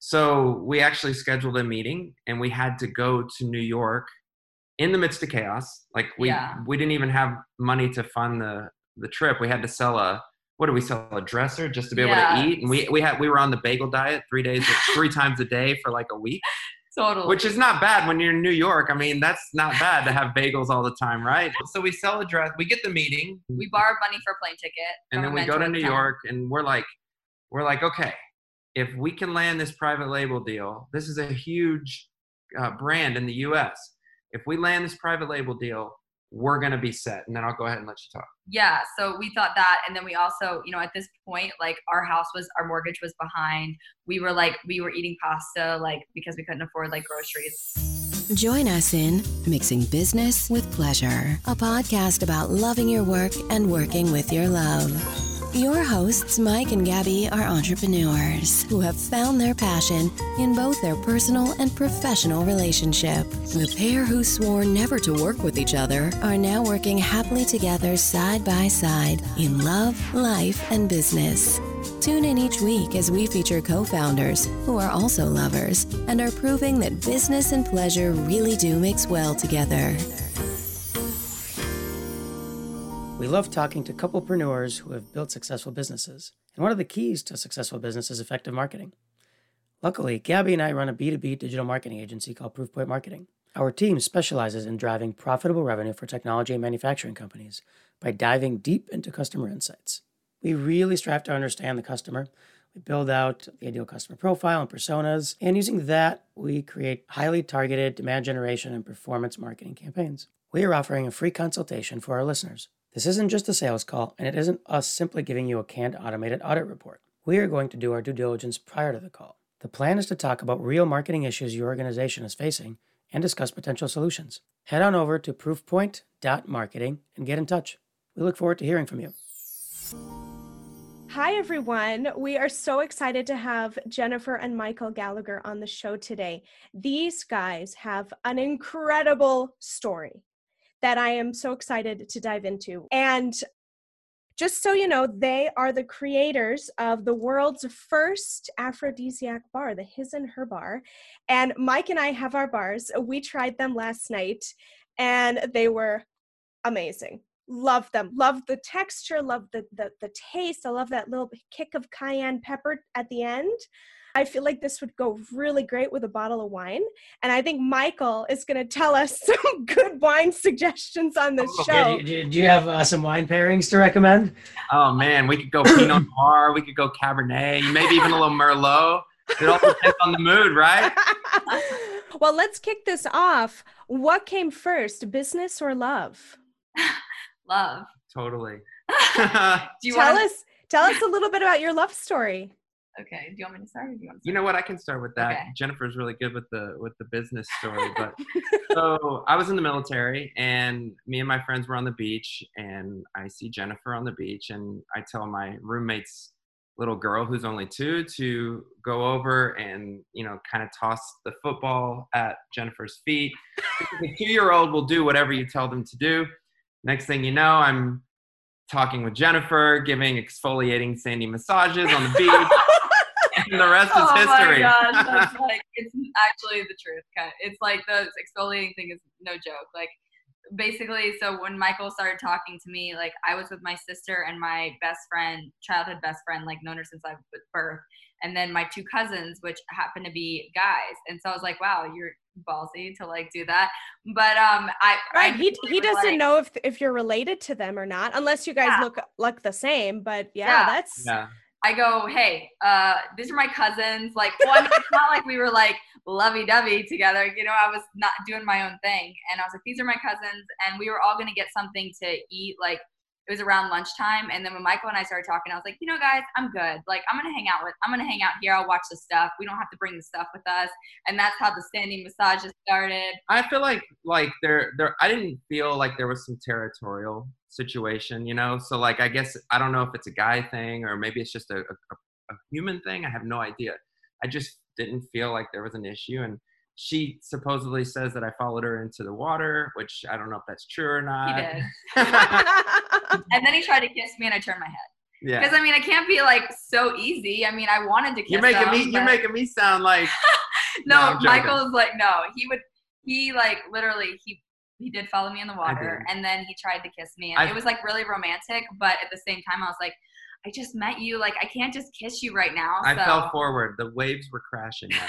So we actually scheduled a meeting and we had to go to New York in the midst of chaos. Like we Yeah. we didn't even have money to fund the the trip. We had to sell a what did we sell a dresser just to be able to eat and we we had we were on the bagel diet 3 days three times a day for like a week Totally. which is not bad when you're in New York. I mean, that's not bad to have bagels all the time, right? So we sell a dress, we get the meeting, mm-hmm. we borrowed money for a plane ticket. and then we go to New time. York, and we're like, we're like, okay, if we can land this private label deal, this is a huge uh, brand in the U.S. If we land this private label deal, we're gonna be set. And then I'll go ahead and let you talk. yeah so we thought that and then we also you know at this point like our house was our mortgage was behind we were like we were eating pasta like because we couldn't afford like groceries Join us in Mixing Business with Pleasure, a podcast about loving your work and working with your love. Your hosts, Mike and Gabby, are entrepreneurs who have found their passion in both their personal and professional relationship. The pair who swore never to work with each other are now working happily together side by side in love, life, and business. Tune in each week as we feature co founders who are also lovers and are proving that business and pleasure really do mix well together. We love talking to couplepreneurs who have built successful businesses. And one of the keys to successful business is effective marketing. Luckily, Gabby and I run a B2B digital marketing agency called Proofpoint Marketing. Our team specializes in driving profitable revenue for technology and manufacturing companies by diving deep into customer insights. We really strive to understand the customer. We build out the ideal customer profile and personas, and using that, we create highly targeted demand generation and performance marketing campaigns. We are offering a free consultation for our listeners. This isn't just a sales call, and it isn't us simply giving you a canned automated audit report. We are going to do our due diligence prior to the call. The plan is to talk about real marketing issues your organization is facing and discuss potential solutions. Head on over to proofpoint.marketing and get in touch. We look forward to hearing from you. Hi, everyone. We are so excited to have Jennifer and Michael Gallagher on the show today. These guys have an incredible story that I am so excited to dive into. And just so you know, they are the creators of the world's first aphrodisiac bar, the His and Her Bar. And Mike and I have our bars. We tried them last night and they were amazing love them love the texture love the, the the taste i love that little kick of cayenne pepper at the end i feel like this would go really great with a bottle of wine and i think michael is going to tell us some good wine suggestions on this Okay, show do, you, do you have uh, some wine pairings to recommend? Oh man, we could go Pinot Noir, we could go Cabernet, maybe even a little Merlot. It all depends on the mood, right? well let's kick this off what came first business or love love Totally. do you tell want us tell us a little bit about your love story okay do you want me to start or do you want You know what? I can start with that. Okay. Jennifer's really good with the with the business story. But so I was in the military, and me and my friends were on the beach, and I see Jennifer on the beach, and I tell my roommate's little girl who's only two to go over and you know kind of toss the football at Jennifer's feet. A two-year-old will do whatever you tell them to do. Next thing you know, I'm talking with Jennifer, giving exfoliating sandy massages on the beach. and the rest oh is history. my gosh, like it's actually the truth. Kind of. It's like the exfoliating thing is no joke. Like basically, so when Michael started talking to me, like I was with my sister and my best friend, childhood best friend, like known her since I was birth, and then my two cousins, which happen to be guys. And so I was like, wow, you're ballsy to like do that. But um, I Right. I He he doesn't like- know if if you're related to them or not, unless you guys Yeah. look look the same. But yeah, Yeah. that's Yeah. I go, hey, uh, these are my cousins. Like, it's not like we were like lovey-dovey together. You know, I was not doing my own thing, and I was like, these are my cousins, and we were all gonna get something to eat. Like, it was around lunchtime, and then when Michael and I started talking, I was like, you know, guys, I'm good. Like, I'm gonna hang out with, I'm gonna hang out here. I'll watch the stuff. We don't have to bring the stuff with us, and that's how the standing massages started. I feel like like there there I didn't feel like there was some territorial situation, you know. So like I guess I don't know if it's a guy thing or maybe it's just a, a, a human thing. I have no idea. I just didn't feel like there was an issue and she supposedly says that I followed her into the water, which I don't know if that's true or not. He did, and then he tried to kiss me, and I turned my head. Yeah. Because I mean, I can't be like so easy. I mean, I wanted to kiss You're making him, me. You're making me sound like. no, No. Michael's like no. He would. He like literally he he did follow me in the water, and then he tried to kiss me, and I- it was like really romantic. But at the same time, I was like, I just met you. Like I can't just kiss you right now. I so. fell forward. The waves were crashing.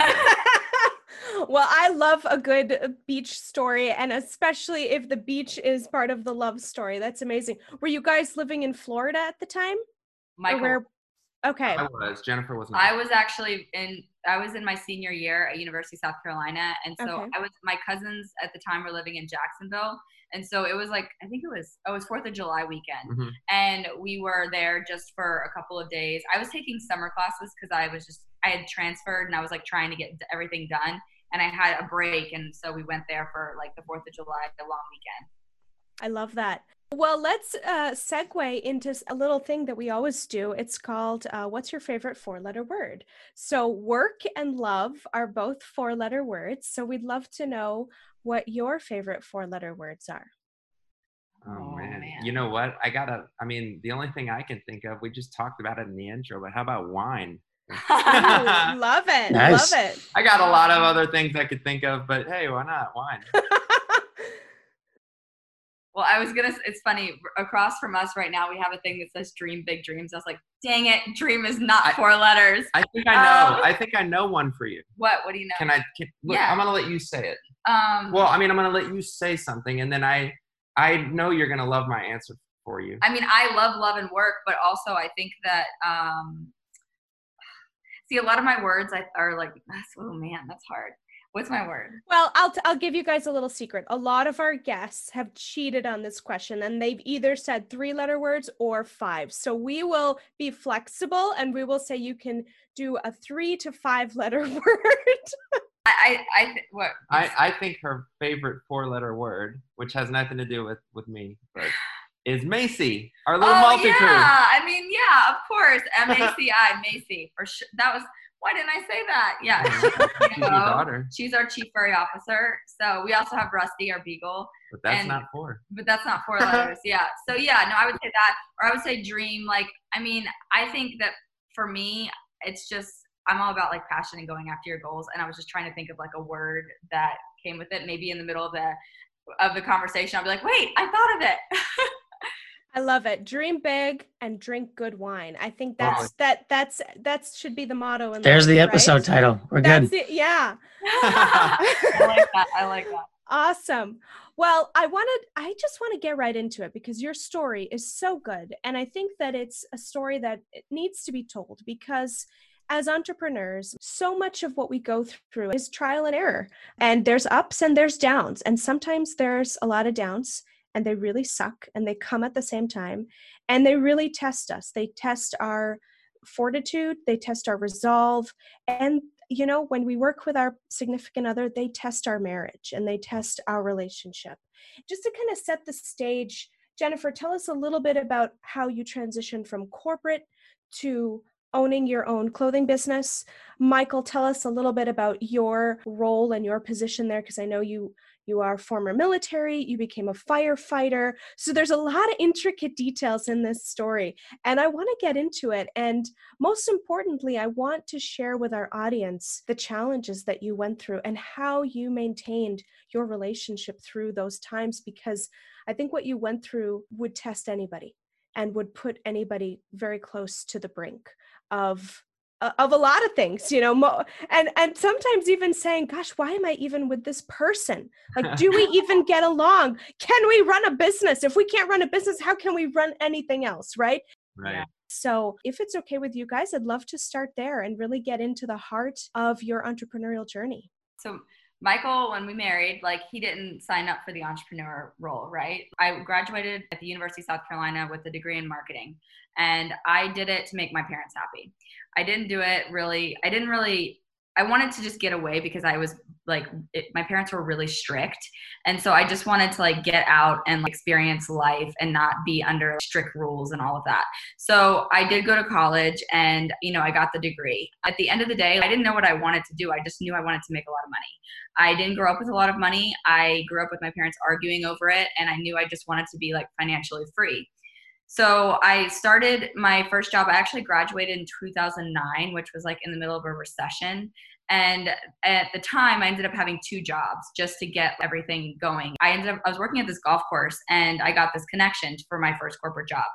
well, I love a good uh, beach story, and especially if the beach is part of the love story. That's amazing. Were you guys living in Florida at the time? Or Michael, where? Okay. I was. Jennifer was. I was actually in I was in my senior year at University of South Carolina and so Okay. I was my cousins at the time were living in Jacksonville and so it was like I think it was oh, it was 4th of July weekend Mhm. and we were there just for a couple of days. I was taking summer classes cuz I was just I had transferred and I was like trying to get everything done and I had a break and so we went there for like the 4th of July the long weekend. I love that. Well, let's uh, segue into a little thing that we always do. It's called uh, What's Your Favorite Four Letter Word? So, work and love are both four letter words. So, we'd love to know what your favorite four letter words are. Oh, Oh, man. man. You know what? I gotta. I mean, the only thing I can think of. We just talked about it in the intro, but how about wine? Love it. Nice. Love it. I got a lot of other things I could think of, but hey, why not wine? Well, I was gonna. It's funny. Across from us right now, we have a thing that says "Dream Big Dreams." I was like, "Dang it, dream is not I- four letters." I think I know. Um, I think I know one for you. What? What do you know? Can I? Can, look, Yeah. I'm gonna let you say it. Um. Well, I mean, I'm gonna let you say something, and then I, I know you're gonna love my answer for you. I mean, I love love and work, but also I think that um. See, a lot of my words I, are like, oh man, that's hard. What's my word? Well, I'll, t- I'll give you guys a little secret. A lot of our guests have cheated on this question and they've either said three letter words or five. So we will be flexible and we will say you can do a three to five letter word. I, I, I th- what? I, I think her favorite four-letter word, which has nothing to do with with me, but is Maci, our little oh multi yeah, I mean, yeah, of course, M A C I, Maci, for sure. That was. Why didn't I say that? Yeah, She's she's, your daughter, she's our chief furry officer. So we also have Rusty, our beagle. but that's and- not four. but that's not four letters. Yeah. So yeah, no, I would say that, or I would say dream. Like, I mean, I think that for me, it's just I'm all about like passion and going after your goals. And I was just trying to think of like a word that came with it. Maybe in the middle of the of the conversation, I'll be like, wait, I thought of it. I love it. Dream big and drink good wine. I think Totally. that's that that's that should be the motto. In There's life, the right? episode title. We're That's good. it. Yeah. I like that. I like that. Awesome. Well, I wanted, I just want to get right into it because your story is so good. And I think that it's a story that it needs to be told because as entrepreneurs, so much of what we go through is trial and error. And there's ups and there's downs. And sometimes there's a lot of downs and they really suck and they come at the same time and they really test us. They test our fortitude, they test our resolve, and you know, when we work with our significant other, they test our marriage and they test our relationship. Just to kind of set the stage, Jennifer, tell us a little bit about how you transitioned from corporate to owning your own clothing business. Michael, tell us a little bit about your role and your position there because I know you you are former military, you became a firefighter. So there's a lot of intricate details in this story and I want to get into it and most importantly, I want to share with our audience the challenges that you went through and how you maintained your relationship through those times because I think what you went through would test anybody and would put anybody very close to the brink of of a lot of things you know mo- and and sometimes even saying gosh why am i even with this person like do we even get along can we run a business if we can't run a business how can we run anything else right Right. Yeah. so, if it's okay with you guys, I'd love to start there and really get into the heart of your entrepreneurial journey. So Michael, when we married, like he didn't sign up for the entrepreneur role, right? I graduated at the University of South Carolina with a degree in marketing, and I did it to make my parents happy. I didn't do it really. I didn't really. I wanted to just get away because I was like, it, my parents were really strict, and so I just wanted to like get out and like, experience life and not be under strict rules and all of that. So I did go to college, and you know, I got the degree. At the end of the day, I didn't know what I wanted to do. I just knew I wanted to make a lot of money. I didn't grow up with a lot of money. I grew up with my parents arguing over it, and I knew I just wanted to be like financially free. So I started my first job. I actually graduated in 2009, which was like in the middle of a recession. And at the time, I ended up having two jobs just to get everything going. I ended up, I was working at this golf course and I got this connection for my first corporate job.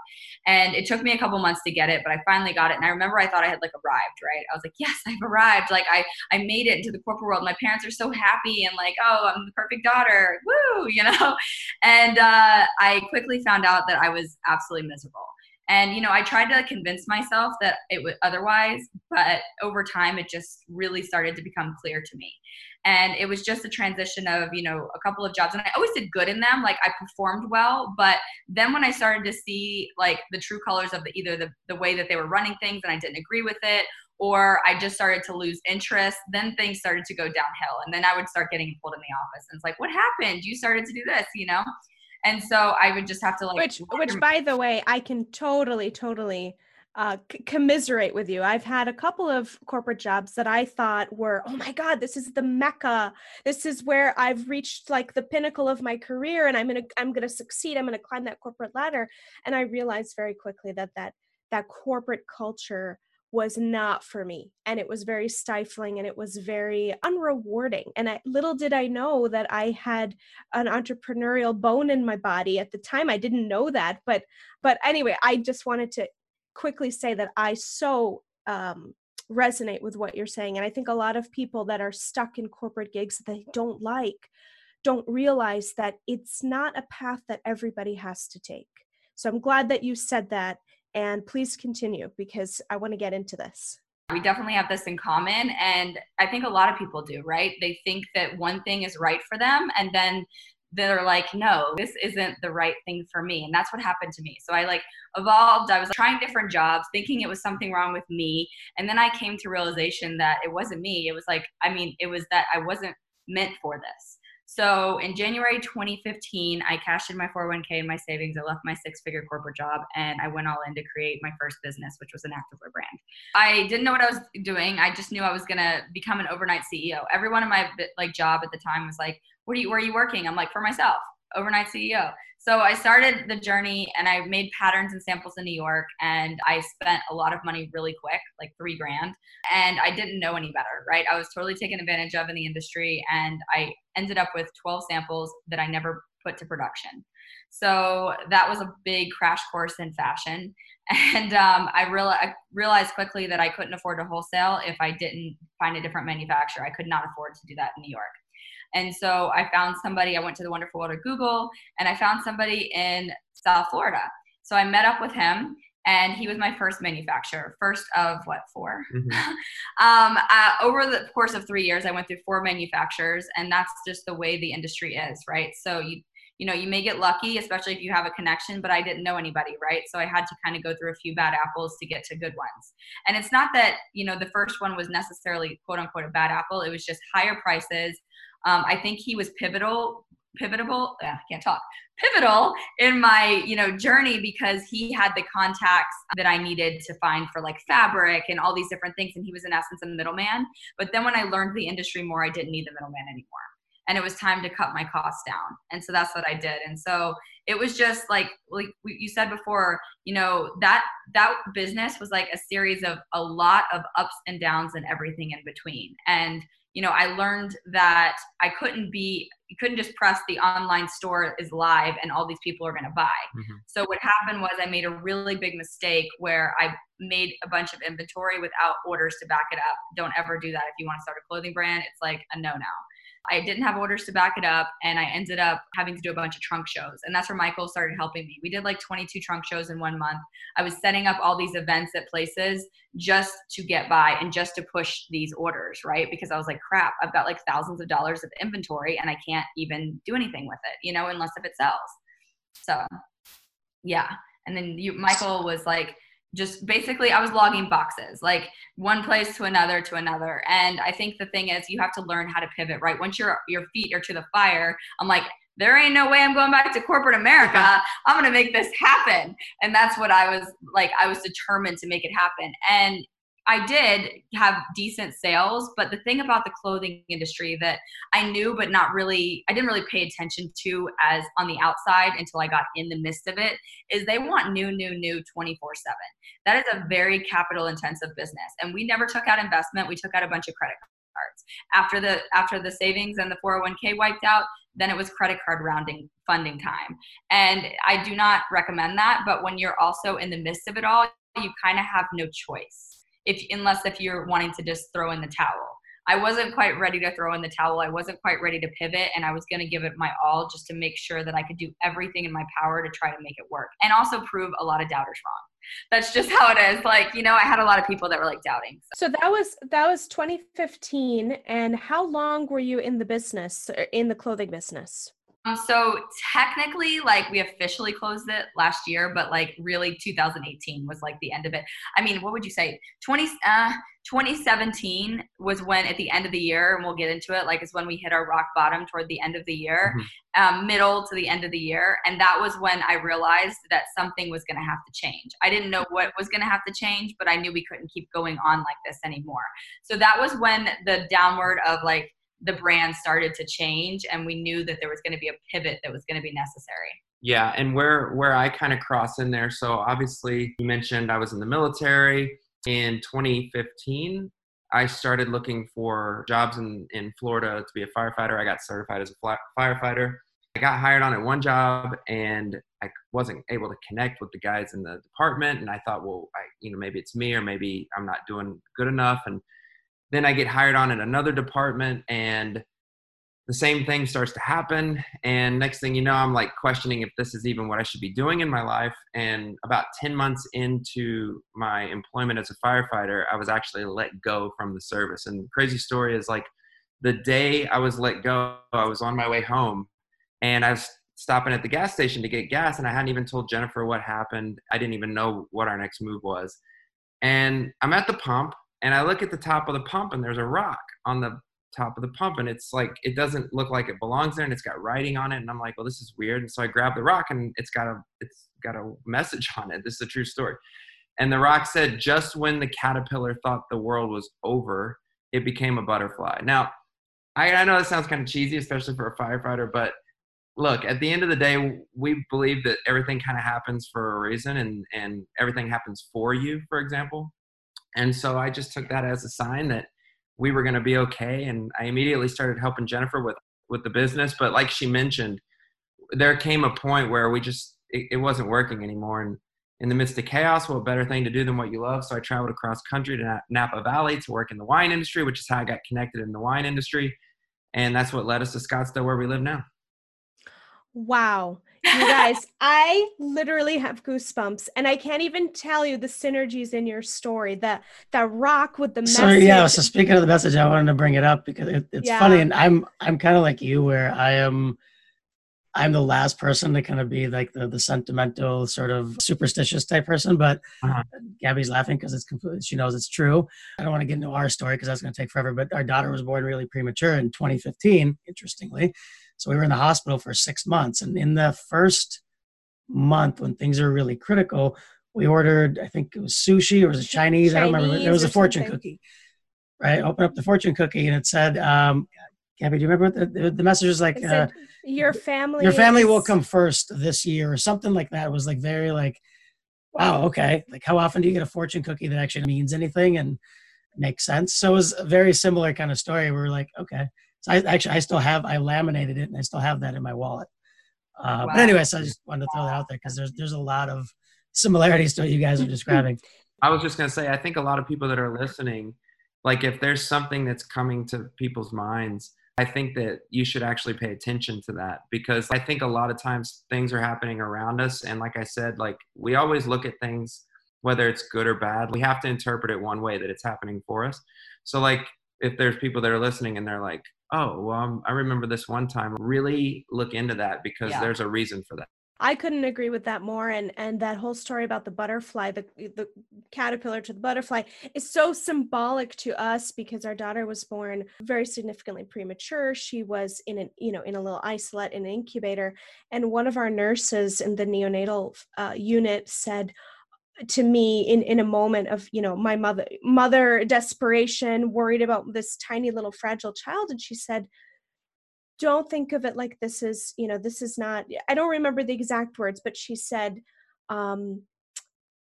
And it took me a couple months to get it, but I finally got it. And I remember I thought I had like arrived, right? I was like, yes, I've arrived. Like I, I made it into the corporate world. My parents are so happy and like, oh, I'm the perfect daughter. Woo, you know? And uh, I quickly found out that I was absolutely miserable. And you know, I tried to convince myself that it would otherwise, but over time it just really started to become clear to me. And it was just a transition of, you know, a couple of jobs and I always did good in them, like I performed well, but then when I started to see like the true colors of the either the, the way that they were running things and I didn't agree with it or I just started to lose interest, then things started to go downhill. And then I would start getting pulled in the office. And it's like, what happened? You started to do this, you know? And so I would just have to like which which by the way I can totally totally uh, c- commiserate with you. I've had a couple of corporate jobs that I thought were, oh my God, this is the mecca. This is where I've reached like the pinnacle of my career, and I'm gonna I'm gonna succeed. I'm gonna climb that corporate ladder. And I realized very quickly that that that corporate culture was not for me and it was very stifling and it was very unrewarding and I, little did i know that i had an entrepreneurial bone in my body at the time. I didn't know that but but anyway i just wanted to quickly say that i so um, resonate with what you're saying and i think a lot of people that are stuck in corporate gigs that they don't like don't realize that it's not a path that everybody has to take. So i'm glad that you said that and please continue because I want to get into this. We definitely have this in common. And I think a lot of people do, right? They think that one thing is right for them. And then they're like, no, this isn't the right thing for me. And that's what happened to me. So I like evolved. I was trying different jobs, thinking it was something wrong with me. And then I came to realization that it wasn't me. It was like, I mean, it was that I wasn't meant for this. So in January 2015, I cashed in my 401k and my savings. I left my six figure corporate job and I went all in to create my first business, which was an activewear brand. I didn't know what I was doing. I just knew I was going to become an overnight CEO. Everyone in my like job at the time was like, what are you, where are you working? I'm like, for myself, overnight CEO. So I started the journey and I made patterns and samples in New York and I spent a lot of money really quick, like three grand. And I didn't know any better, right? I was totally taken advantage of in the industry and I ended up with 12 samples that I never put to production. So that was a big crash course in fashion. And um, I, real- I realized quickly that I couldn't afford to wholesale if I didn't find a different manufacturer. I could not afford to do that in New York. And so I found somebody, I went to the Wonderful World of Google, and I found somebody in South Florida. So I met up with him, and he was my first manufacturer, first of what, 4 mm-hmm. um, uh, over the course of three years, I went through four manufacturers, and that's just the way the industry is, right? So you you know, you may get lucky, especially if you have a connection, but I didn't know anybody, right? So I had to kind of go through a few bad apples to get to good ones. And it's not that, you know, the first one was necessarily quote unquote a bad apple. It was just higher prices, um, I think he was pivotal, pivotal. Yeah, I can't talk. Pivotal in my you know journey because he had the contacts that I needed to find for like fabric and all these different things, and he was in essence a middleman. But then when I learned the industry more, I didn't need the middleman anymore and it was time to cut my costs down and so that's what i did and so it was just like like you said before you know that that business was like a series of a lot of ups and downs and everything in between and you know, I learned that I couldn't be, you couldn't just press the online store is live and all these people are going to buy. Mm-hmm. So what happened was I made a really big mistake where I made a bunch of inventory without orders to back it up. Don't ever do that if you want to start a clothing brand. It's like a no no. I didn't have orders to back it up, and I ended up having to do a bunch of trunk shows. And that's where Michael started helping me. We did like 22 trunk shows in one month. I was setting up all these events at places just to get by and just to push these orders, right? Because I was like, crap, I've got like thousands of dollars of inventory and I can't even do anything with it, you know, unless if it sells. So, yeah. And then you, Michael was like, just basically I was logging boxes, like one place to another to another. And I think the thing is you have to learn how to pivot, right? Once your your feet are to the fire, I'm like, there ain't no way I'm going back to corporate America. I'm gonna make this happen. And that's what I was like, I was determined to make it happen. And I did have decent sales, but the thing about the clothing industry that I knew but not really I didn't really pay attention to as on the outside until I got in the midst of it is they want new new new 24/7. That is a very capital intensive business and we never took out investment, we took out a bunch of credit cards. After the after the savings and the 401k wiped out, then it was credit card rounding funding time. And I do not recommend that, but when you're also in the midst of it all, you kind of have no choice if unless if you're wanting to just throw in the towel. I wasn't quite ready to throw in the towel. I wasn't quite ready to pivot and I was going to give it my all just to make sure that I could do everything in my power to try to make it work and also prove a lot of doubters wrong. That's just how it is. Like, you know, I had a lot of people that were like doubting. So, so that was that was 2015 and how long were you in the business in the clothing business? Um, so technically, like we officially closed it last year, but like really 2018 was like the end of it. I mean, what would you say? 20, uh, 2017 was when at the end of the year, and we'll get into it, like is when we hit our rock bottom toward the end of the year, mm-hmm. um, middle to the end of the year. And that was when I realized that something was going to have to change. I didn't know what was going to have to change, but I knew we couldn't keep going on like this anymore. So that was when the downward of like, the brand started to change and we knew that there was going to be a pivot that was going to be necessary. Yeah and where where i kind of cross in there so obviously you mentioned i was in the military. In 2015 i started looking for jobs in in florida to be a firefighter. I got certified as a firefighter. I got hired on at one job and i wasn't able to connect with the guys in the department and i thought well i you know maybe it's me or maybe i'm not doing good enough and then I get hired on in another department and the same thing starts to happen. And next thing you know, I'm like questioning if this is even what I should be doing in my life. And about 10 months into my employment as a firefighter, I was actually let go from the service. And the crazy story is like the day I was let go, I was on my way home and I was stopping at the gas station to get gas. And I hadn't even told Jennifer what happened. I didn't even know what our next move was. And I'm at the pump and I look at the top of the pump and there's a rock on the top of the pump and it's like it doesn't look like it belongs there and it's got writing on it and I'm like, well, this is weird. And so I grab the rock and it's got a it's got a message on it. This is a true story. And the rock said, just when the caterpillar thought the world was over, it became a butterfly. Now, I, I know this sounds kind of cheesy, especially for a firefighter, but look, at the end of the day, we believe that everything kind of happens for a reason and, and everything happens for you, for example. And so I just took that as a sign that we were going to be okay. And I immediately started helping Jennifer with, with the business. But like she mentioned, there came a point where we just, it, it wasn't working anymore. And in the midst of chaos, what better thing to do than what you love? So I traveled across country to Napa Valley to work in the wine industry, which is how I got connected in the wine industry. And that's what led us to Scottsdale, where we live now. Wow. You guys, I literally have goosebumps and I can't even tell you the synergies in your story. The the rock with the message. So yeah, so speaking of the message, I wanted to bring it up because it, it's yeah. funny and I'm I'm kind of like you where I am I'm the last person to kind of be like the, the sentimental sort of superstitious type person, but uh-huh. Gabby's laughing because it's completely, she knows it's true. I don't want to get into our story because that's going to take forever, but our daughter was born really premature in 2015, interestingly. So we were in the hospital for six months. And in the first month, when things are really critical, we ordered, I think it was sushi or was it Chinese? Chinese I don't remember. There was a fortune something. cookie, right? Open up the fortune cookie and it said, um, Gabby, do you remember what the, the message was like? Uh, your family. Your family is... will come first this year or something like that. It was like very like, wow, okay. Like how often do you get a fortune cookie that actually means anything and makes sense? So it was a very similar kind of story. We are like, okay. So I actually I still have I laminated it and I still have that in my wallet. Uh, wow. But anyway, so I just wanted to throw that out there because there's there's a lot of similarities to what you guys are describing. I was just gonna say I think a lot of people that are listening, like if there's something that's coming to people's minds, I think that you should actually pay attention to that because I think a lot of times things are happening around us, and like I said, like we always look at things whether it's good or bad, we have to interpret it one way that it's happening for us. So like if there's people that are listening and they're like, oh, well, um, I remember this one time. Really look into that because yeah. there's a reason for that. I couldn't agree with that more. And and that whole story about the butterfly, the the caterpillar to the butterfly, is so symbolic to us because our daughter was born very significantly premature. She was in an you know in a little Isolette in an incubator, and one of our nurses in the neonatal uh, unit said, to me in in a moment of you know my mother mother desperation worried about this tiny little fragile child. And she said don't think of it like this is you know this is not i don't remember the exact words but she said um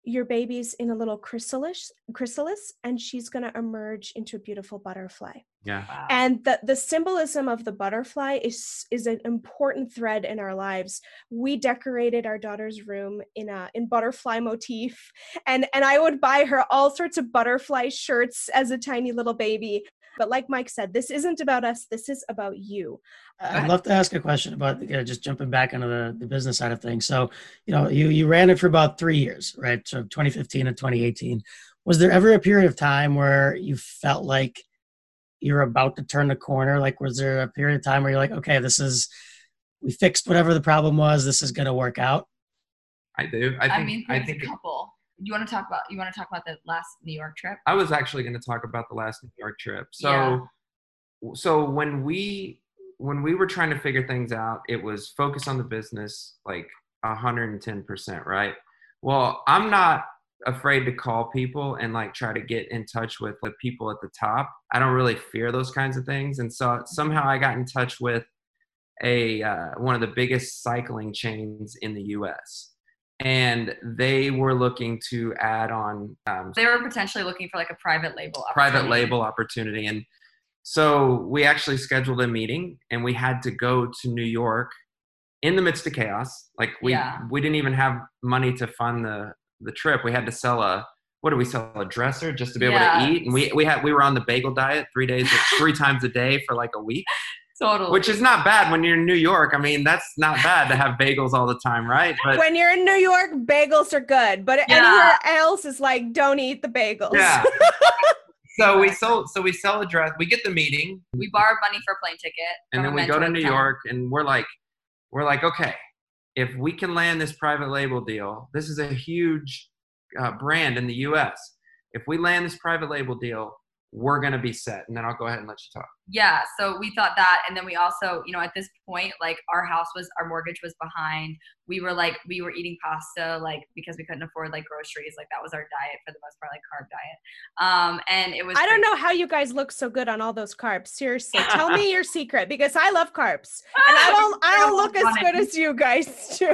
your baby's in a little chrysalis chrysalis and she's going to emerge into a beautiful butterfly Yeah. Wow. and the the symbolism of the butterfly is is an important thread in our lives we decorated our daughter's room in a in butterfly motif and and i would buy her all sorts of butterfly shirts as a tiny little baby but like mike said this isn't about us this is about you I'd uh, love to ask a question about you know, just jumping back into the, the business side of things. So, you know, you you ran it for about three years, right? So 2015 and 2018. Was there ever a period of time where you felt like you're about to turn the corner? Like, was there a period of time where you're like, okay, this is we fixed whatever the problem was, this is going to work out? I do. I I, mean, I think. a couple. You want to talk about? You want to talk about the last New York trip? I was actually going to talk about the last New York trip. So, Yeah. so when we when we were trying to figure things out, it was focus on the business, like hundred and ten percent, right? Well, I'm not afraid to call people and like try to get in touch with the people at the top. I don't really fear those kinds of things, and so somehow I got in touch with a uh, one of the biggest cycling chains in the U.S. And they were looking to add on um, They were potentially looking for like a private label. private opportunity. label opportunity. And so we actually scheduled a meeting and we had to go to New York in the midst of chaos. Like we Yeah. we didn't even have money to fund the the trip. We had to sell a what did we sell a dresser just to be able Yeah. to eat and we we had we were on the bagel diet 3 days three times a day for like a week Totally. which is not bad when you're in New York. I mean, that's not bad to have bagels all the time, right? But when you're in new york bagels are good but Yeah. anywhere else is like don't eat the bagels yeah. so we sold so we sell a dress, we get the meeting, we borrow money for a plane ticket. and then we go to New time. York and we're like we're like okay if we can land this private label deal this is a huge uh, brand in the US if we land this private label deal we're going to be set and then I'll go ahead and let you talk yeah so we thought that and then we also you know at this point like our house was our mortgage was behind we were like we were eating pasta like because we couldn't afford like groceries like that was our diet for the most part like carb diet um and it was I don't know how you guys look so good on all those carbs. Seriously, tell me your secret because I love carbs and I don't. I don't look as good as you guys do.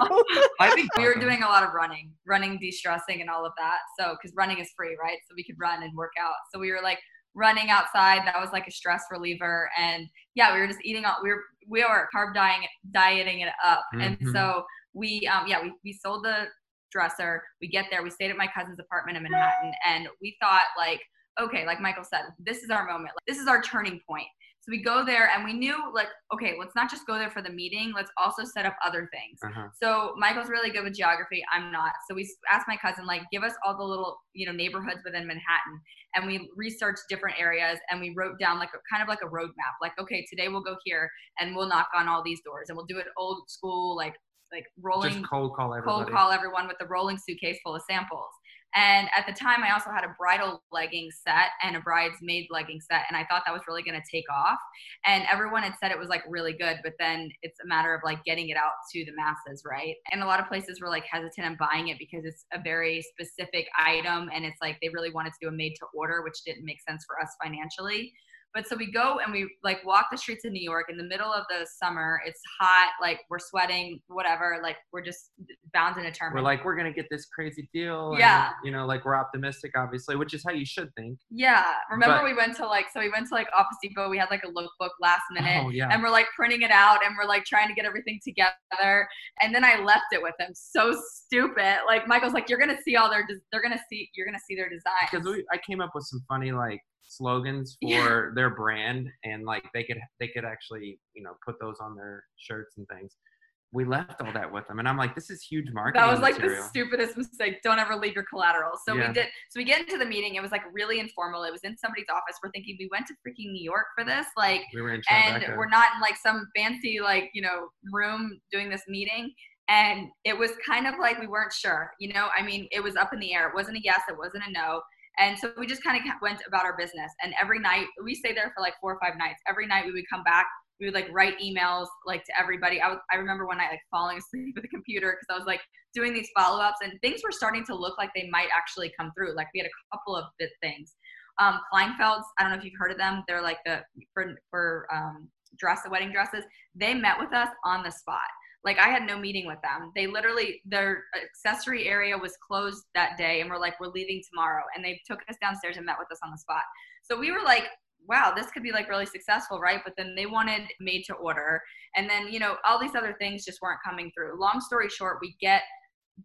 I think we were doing a lot of running running de-stressing and all of that so because running is free right so we could run and work out so we were like running outside. That was like a stress reliever. And yeah we were just eating all we were we were carb dieting dieting it up. And Mhm. so we um yeah we, we sold the dresser. We get there. We stayed at my cousin's apartment in manhattan. And we thought like okay like michael said this is our moment. Like, this is our turning point so we go there and we knew like okay let's not just go there for the meeting let's also set up other things uh-huh. so Michael's really good with geography. I'm not. So we asked my cousin, like, give us all the little, you know, neighborhoods within Manhattan, and we researched different areas, and we wrote down like a kind of like a roadmap. Like, okay, today we'll go here, and we'll knock on all these doors, and we'll do it old school, like like rolling just cold call everybody cold call everyone with the rolling suitcase full of samples. And at the time, I also had a bridal legging set and a bridesmaid legging set, and I thought that was really going to take off. And everyone had said it was like really good, but then it's a matter of like getting it out to the masses, right? And a lot of places were like hesitant on buying it because it's a very specific item, and it's like they really wanted to do a made to order, which didn't make sense for us financially. But so we go and we like walk the streets of New York in the middle of the summer. It's hot, like we're sweating, whatever. Like we're just bound and determined. we're like we're going to get this crazy deal and, Yeah. you know like we're optimistic obviously which is how you should think yeah. Remember But- we went to like so we went to like Office Depot. We had like a lookbook last oh, minute. oh yeah And we're like printing it out and we're like trying to get everything together. And then I left it with them. So stupid. Like Michael's like, you're gonna see all their des- they're gonna see you're gonna see their designs. because I came up with some funny like slogans for Yeah. their brand and like they could they could actually you know put those on their shirts and things we left all that with them and i'm like this is huge marketing that was like material. the stupidest mistake. Don't ever leave your collateral. So Yeah. we did. So we get into the meeting. It was like really informal. It was in somebody's office. We're thinking we went to freaking New York for this. Like, we were in and we're not in like some fancy like you know room doing this meeting. And it was kind of like we weren't sure. You know, I mean, it was up in the air. It wasn't a yes. It wasn't a no. And so we just kind of went about our business. And every night we stayed there for like four or five nights. Every night we would come back we would like write emails like to everybody. I, I remember one night like falling asleep with the computer because I was like doing these follow ups and things were starting to look like they might actually come through. Like we had a couple of bit things. Um, Kleinfelds, I don't know if you've heard of them. They're like the for for um, dress the wedding dresses. They met with us on the spot. Like I had no meeting with them. They literally their accessory area was closed that day, and we're like, we're leaving tomorrow, and they took us downstairs and met with us on the spot. So we were like, wow, this could be like really successful, right? But then they wanted made to order. And then, you know, all these other things just weren't coming through. Long story short, we get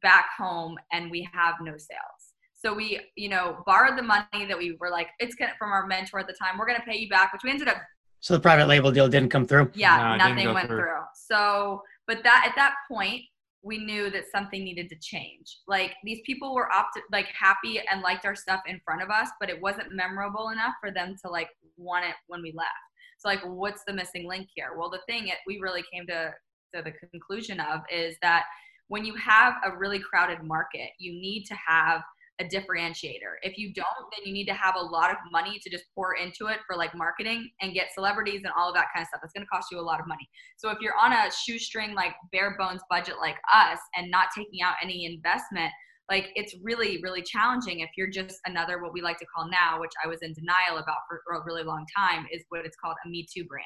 back home and we have no sales. So we, you know, borrowed the money that we were like, it's gonna from our mentor at the time. We're gonna pay you back, which we ended up. So the private label deal didn't come through. Yeah, no, nothing went through. through. So, but that at that point, we knew that something needed to change. Like these people were opt- like happy and liked our stuff in front of us, but it wasn't memorable enough for them to like want it when we left. So like, what's the missing link here? Well, the thing that we really came to to the conclusion of is that when you have a really crowded market, you need to have a differentiator. If you don't, then you need to have a lot of money to just pour into it for like marketing and get celebrities and all of that kind of stuff. It's going to cost you a lot of money. So if you're on a shoestring, like bare bones budget like us and not taking out any investment, like it's really, really challenging if you're just another, what we like to call now, which I was in denial about for, for a really long time, is what it's called a Me Too brand.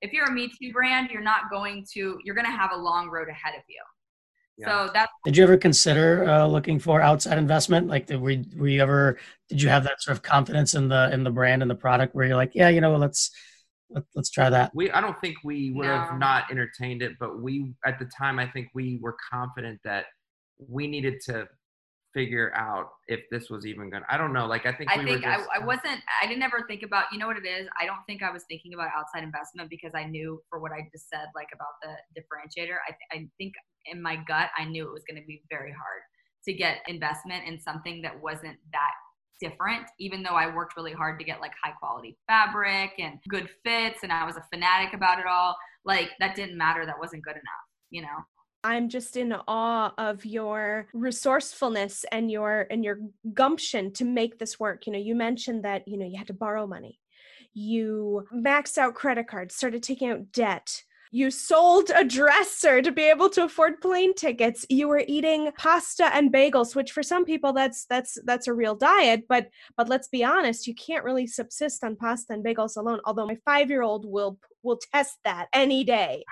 If you're a Me Too brand, you're not going to, you're going to have a long road ahead of you. So that. Did you ever consider uh, looking for outside investment? Like, did we, were you ever? Did you have that sort of confidence in the in the brand and the product where you're like, yeah, you know, let's let, us try that. We I don't think we would no. have not entertained it, but we at the time I think we were confident that we needed to figure out if this was even gonna. I don't know. Like I think I we think just, I, I wasn't. I didn't ever think about. You know what it is? I don't think I was thinking about outside investment because I knew for what I just said, like about the differentiator. I I think in my gut, I knew it was going to be very hard to get investment in something that wasn't that different even though i worked really hard to get like high quality fabric and good fits and i was a fanatic about it all like that didn't matter that wasn't good enough you know I'm just in awe of your resourcefulness and your and your gumption to make this work. You know, you mentioned that, you know, you had to borrow money. You maxed out credit cards, started taking out debt. You sold a dresser to be able to afford plane tickets. You were eating pasta and bagels, which for some people that's that's that's a real diet, but but let's be honest, you can't really subsist on pasta and bagels alone. Although my 5-year-old will will test that any day.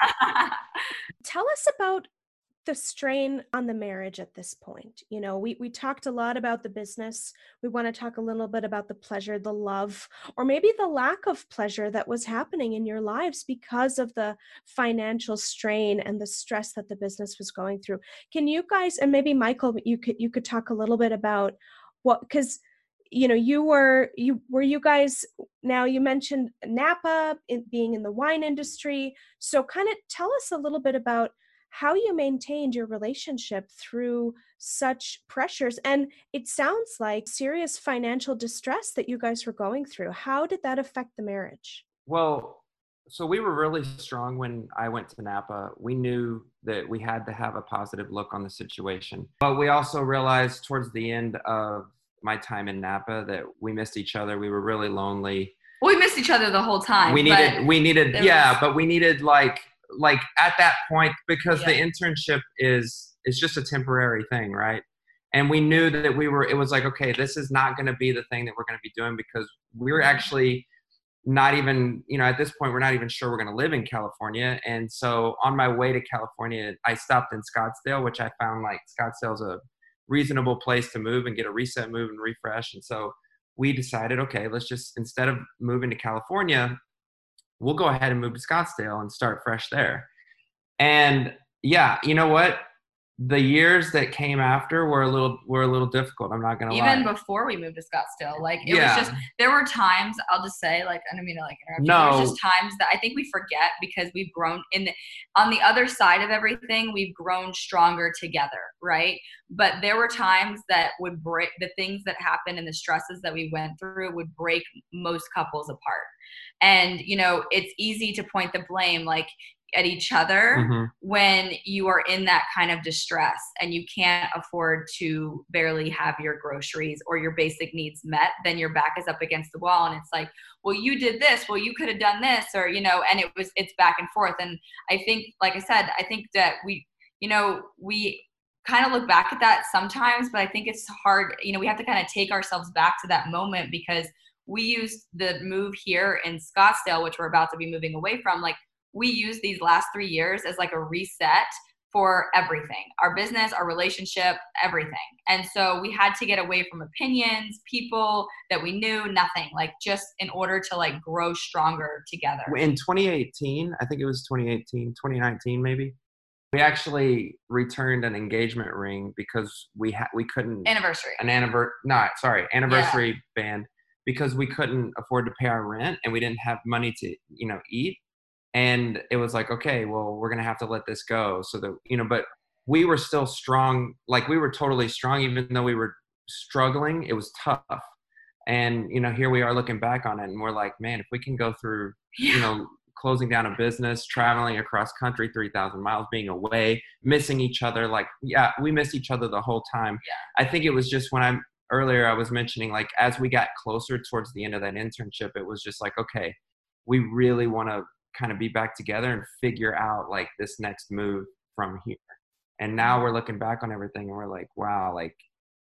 Tell us about the strain on the marriage at this point you know we we talked a lot about the business. We want to talk a little bit about the pleasure the love or maybe the lack of pleasure that was happening in your lives because of the financial strain and the stress that the business was going through. Can you guys and maybe michael you could you could talk a little bit about what because you know you were you were you guys now you mentioned napa in, being in the wine industry. So kind of tell us a little bit about how you maintained your relationship through such pressures. And it sounds like serious financial distress that you guys were going through. How did that affect the marriage? Well, so we were really strong when I went to Napa. We knew that we had to have a positive look on the situation. But we also realized towards the end of my time in Napa that we missed each other. We were really lonely. We missed each other the whole time. We needed, we needed, yeah, was... but we needed like like at that point because yeah. the internship is is just a temporary thing right and we knew that we were it was like okay this is not going to be the thing that we're going to be doing because we're mm-hmm. actually not even you know at this point we're not even sure we're going to live in california and so on my way to california i stopped in scottsdale which i found like scottsdale's a reasonable place to move and get a reset move and refresh and so we decided okay let's just instead of moving to california we'll go ahead and move to Scottsdale and start fresh there. And yeah, you know what? the years that came after were a little were a little difficult. I'm not gonna even lie. before we moved to Scottsdale, like it yeah. was just there were times I'll just say like I don't mean to like interrupt. No, there's just times that I think we forget because we've grown in the, on the other side of everything. We've grown stronger together, right? But there were times that would break the things that happened and the stresses that we went through would break most couples apart. And you know, it's easy to point the blame like at each other Mhm. when you are in that kind of distress and you can't afford to barely have your groceries or your basic needs met then your back is up against the wall and it's like well you did this well you could have done this or you know and it was it's back and forth and i think like i said i think that we you know we kind of look back at that sometimes but i think it's hard you know we have to kind of take ourselves back to that moment because we used the move here in scottsdale which we're about to be moving away from like we used these last three years as like a reset for everything our business our relationship everything. And so we had to get away from opinions people that we knew nothing like just in order to like grow stronger together. In 2018 i think it was 2018 2019 maybe we actually returned an engagement ring because we had we couldn't anniversary. an anniversary not sorry anniversary band because we couldn't afford to pay our rent and we didn't have money to you know eat. And it was like okay well we're gonna have to let this go so that you know but we were still strong like we were totally strong even though we were struggling it was tough. And you know here we are looking back on it and we're like man if we can go through you know closing down a business traveling across country 3000 miles being away missing each other like yeah we miss each other the whole time. Yeah. i think it was just when i'm earlier i was mentioning like as we got closer towards the end of that internship it was just like okay we really want to kind of be back together and figure out like this next move from here. And now mm-hmm. we're looking back on everything and we're like wow like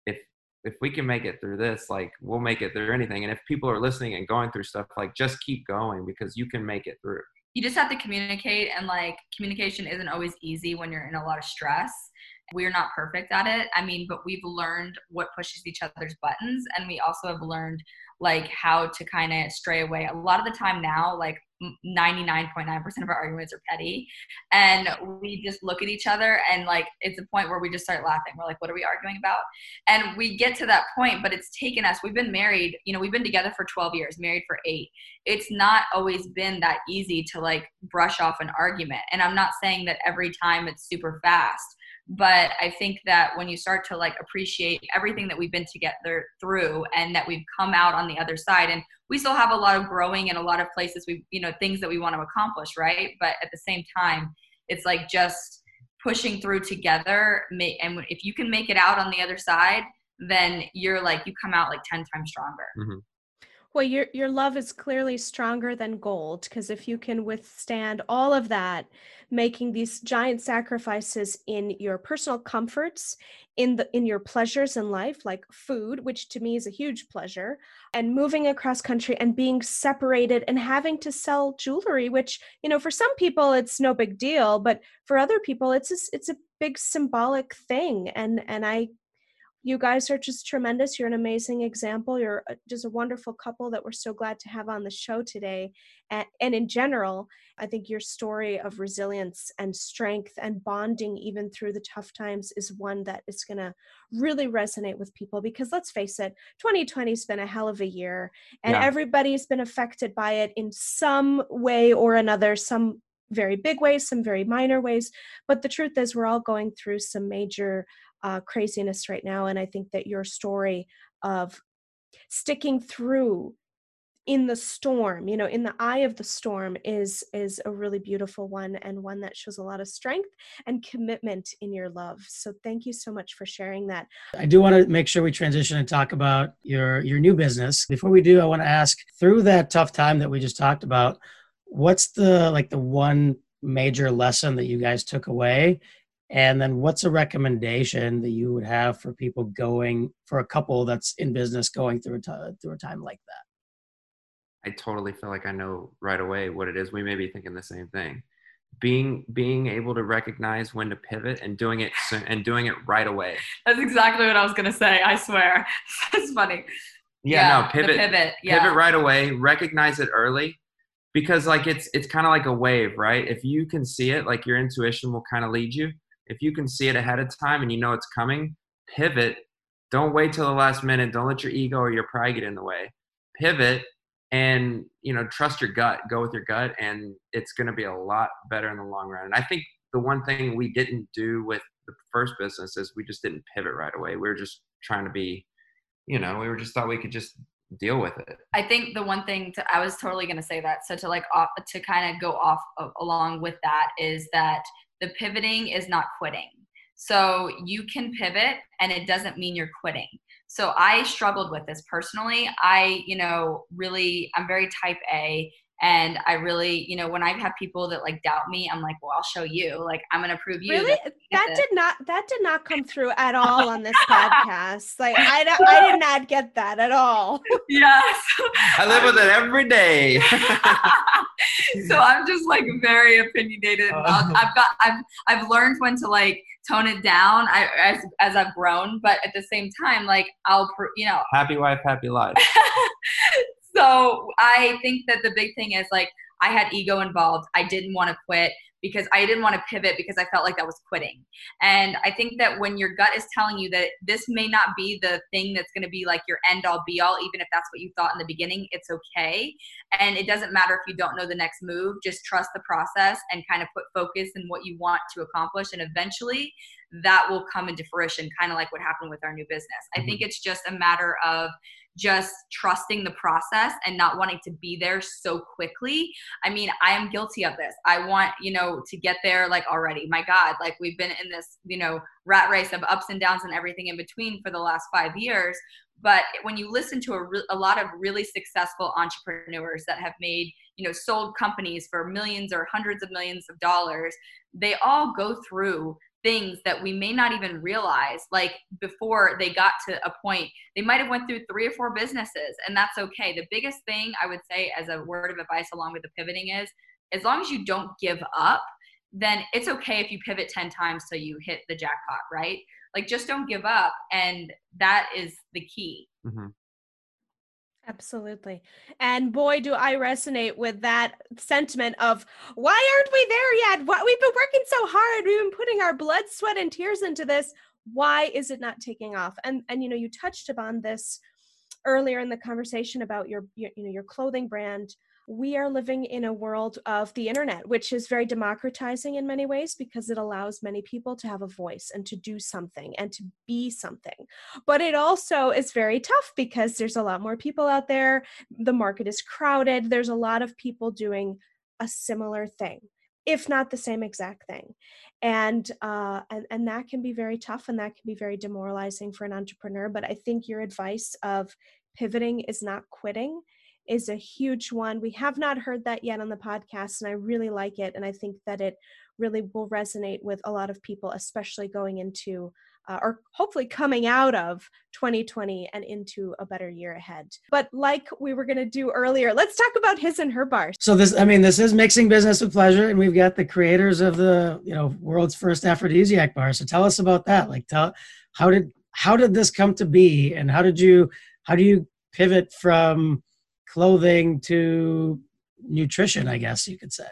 if if we can make it through this like we'll make it through anything. And if people are listening and going through stuff like just keep going because you can make it through. You just have to communicate and like communication isn't always easy when you're in a lot of stress we're not perfect at it. I mean but we've learned what pushes each other's buttons and we also have learned like how to kind of stray away. A lot of the time now like 99.9% of our arguments are petty and we just look at each other and like it's a point where we just start laughing. We're like what are we arguing about? And we get to that point but it's taken us we've been married you know we've been together for 12 years married for 8 it's not always been that easy to like brush off an argument and i'm not saying that every time it's super fast but i think that when you start to like appreciate everything that we've been together through and that we've come out on the other side and we still have a lot of growing and a lot of places we you know things that we want to accomplish right but at the same time it's like just pushing through together and if you can make it out on the other side then you're like you come out like 10 times stronger mm-hmm. well your your love is clearly stronger than gold because if you can withstand all of that making these giant sacrifices in your personal comforts in the in your pleasures in life like food which to me is a huge pleasure and moving across country and being separated and having to sell jewelry which you know for some people it's no big deal but for other people it's a, it's a big symbolic thing. And and I you guys are just tremendous. You're an amazing example. You're uh, just a wonderful couple that we're so glad to have on the show today. And, and, in general, I think your story of resilience and strength and bonding, even through the tough times, is one that is going to really resonate with people because let's face it, 2020 has been a hell of a year and yeah. everybody's been affected by it in some way or another, some very big ways, some very minor ways. But the truth is, we're all going through some major uh, craziness right now. And I think that your story of sticking through in the storm you know in the eye of the storm is is a really beautiful one and one that shows a lot of strength and commitment in your love so thank you so much for sharing that i do want to make sure we transition and talk about your your new business before we do i want to ask through that tough time that we just talked about what's the like the one major lesson that you guys took away and then what's a recommendation that you would have for people going for a couple that's in business going through a t- through a time like that? I totally feel like I know right away what it is. We may be thinking the same thing. Being being able to recognize when to pivot and doing it and doing it right away. That's exactly what I was gonna say. I swear, it's funny. Yeah, yeah no, pivot, pivot, yeah. pivot right away. Recognize it early, because like it's it's kind of like a wave, right? If you can see it, like your intuition will kind of lead you if you can see it ahead of time and you know it's coming, pivot. Don't wait till the last minute. Don't let your ego or your pride get in the way. Pivot and you know trust your gut. Go with your gut, and it's going to be a lot better in the long run. And I think the one thing we didn't do with the first business is we just didn't pivot right away. We were just trying to be, you know, we were just thought we could just deal with it. I think the one thing to, I was totally going to say that. So to like off, to kind of go off of, along with that is that the pivoting is not quitting. So you can pivot and it doesn't mean you're quitting. So I struggled with this personally. I, you know, really, I'm very type A and i really you know when i have people that like doubt me i'm like well i'll show you. Like i'm gonna prove you really? that, that did not that did not come through at all on this podcast. Like i i did not get that at all. Yes. I live with it every day. So i'm just like very opinionated. Uh, i've got i've i've learned when to like tone it down I, as, as i've grown but at the same time like i'll you know. Happy wife happy life so I think that the big thing is like I had ego involved. I didn't want to quit because I didn't want to pivot because I felt like that was quitting. And I think that when your gut is telling you that this may not be the thing that's going to be like your end all be all, even if that's what you thought in the beginning, it's okay. And it doesn't matter if you don't know the next move, just trust the process and kind of put focus in what you want to accomplish. And eventually that will come into fruition, kind of like what happened with our new business. Mm-hmm. I think it's just a matter of just trusting the process and not wanting to be there so quickly. I mean, I am guilty of this. I want, you know, to get there like already. My God, like we've been in this, you know, rat race of ups and downs and everything in between for the last five years. But when you listen to a, re- a lot of really successful entrepreneurs that have made, you know, sold companies for millions or hundreds of millions of dollars, they all go through things that we may not even realize like before they got to a point they might have went through three or four businesses and that's okay. The biggest thing i would say as a word of advice along with the pivoting is as long as you don't give up then it's okay if you pivot 10 times so you hit the jackpot right? Like just don't give up and that is the key. Mm-hmm. Absolutely. And boy, do I resonate with that sentiment of why aren't we there yet? What we've been working so hard. We've been putting our blood, sweat, and tears into this. Why is it not taking off? And and you know, you touched upon this earlier in the conversation about your, your you know your clothing brand we are living in a world of the internet, which is very democratizing in many ways because it allows many people to have a voice and to do something and to be something. But it also is very tough because there's a lot more people out there. The market is crowded. There's a lot of people doing a similar thing, if not the same exact thing. And, uh, and and that can be very tough and that can be very demoralizing for an entrepreneur. But I think your advice of pivoting is not quitting is a huge one. We have not heard that yet on the podcast, and I really like it. And I think that it really will resonate with a lot of people, especially going into uh, or hopefully coming out of 2020 and into a better year ahead. But like we were going to do earlier, let's talk about his and her bar. So this, I mean, this is mixing business with pleasure, and we've got the creators of the you know world's first aphrodisiac bar. So tell us about that. Like, tell how did how did this come to be, and how did you how do you pivot from clothing to nutrition, I guess you could say.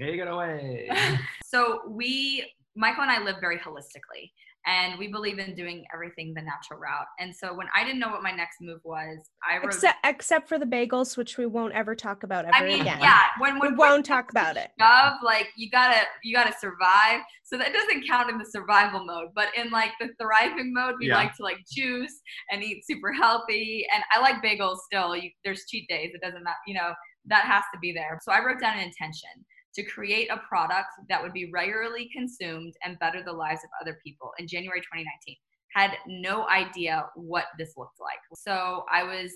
Take it away. so we, Michael and I live very holistically and we believe in doing everything the natural route. And so when I didn't know what my next move was, I wrote, except except for the bagels, which we won't ever talk about ever I mean, again. Yeah, when, when we won't talk about it. Of like you gotta you gotta survive. So that doesn't count in the survival mode, but in like the thriving mode, we yeah. like to like juice and eat super healthy. And I like bagels still. You, there's cheat days. It doesn't matter. You know that has to be there. So I wrote down an intention to create a product that would be regularly consumed and better the lives of other people in January 2019. Had no idea what this looked like. So I was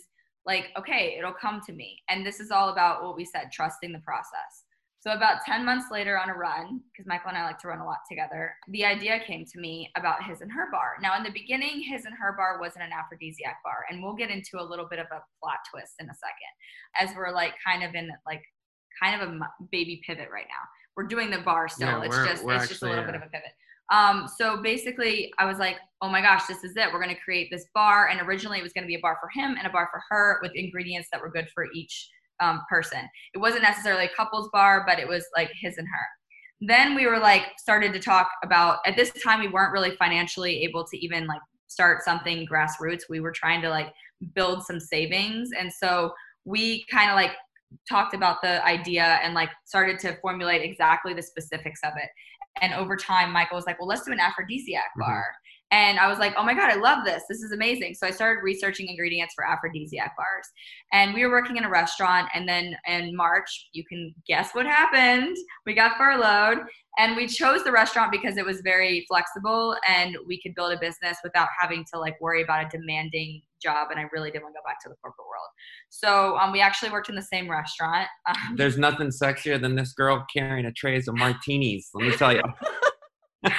like, okay, it'll come to me. And this is all about what we said trusting the process. So about 10 months later on a run, because Michael and I like to run a lot together, the idea came to me about his and her bar. Now in the beginning, his and her bar wasn't an aphrodisiac bar. And we'll get into a little bit of a plot twist in a second as we're like kind of in like kind of a baby pivot right now. We're doing the bar still. Yeah, it's just it's just a little bit of a pivot. Um, so basically, I was like, oh my gosh, this is it. We're going to create this bar. And originally, it was going to be a bar for him and a bar for her with ingredients that were good for each um, person. It wasn't necessarily a couples bar, but it was like his and her. Then we were like, started to talk about, at this time, we weren't really financially able to even like start something grassroots. We were trying to like build some savings. And so we kind of like talked about the idea and like started to formulate exactly the specifics of it. And over time, Michael was like, well, let's do an aphrodisiac mm-hmm. Bar. And I was like, oh my God, I love this. This is amazing. So I started researching ingredients for aphrodisiac bars. And we were working in a restaurant. And then in March, you can guess what happened. We got furloughed. And we chose the restaurant because it was very flexible and we could build a business without having to like worry about a demanding job. And I really didn't want to go back to the corporate world. So um, we actually worked in the same restaurant. Um, There's nothing sexier than this girl carrying a trays of martinis. Let me tell you. oh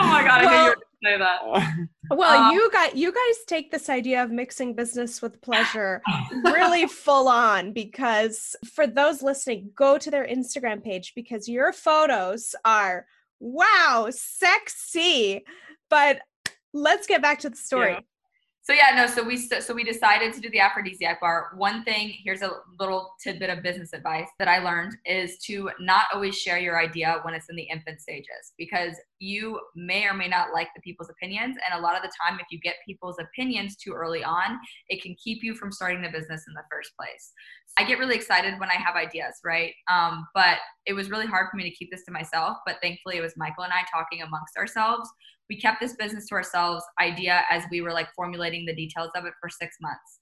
my God, I knew you were say that. Well, Um, you got you guys take this idea of mixing business with pleasure really full on because for those listening, go to their Instagram page because your photos are wow, sexy. But let's get back to the story. Yeah. So yeah, no. So we so we decided to do the aphrodisiac bar. One thing here's a little tidbit of business advice that I learned is to not always share your idea when it's in the infant stages because you may or may not like the people's opinions, and a lot of the time, if you get people's opinions too early on, it can keep you from starting the business in the first place. I get really excited when I have ideas, right? Um, but it was really hard for me to keep this to myself. But thankfully, it was Michael and I talking amongst ourselves we kept this business to ourselves idea as we were like formulating the details of it for six months.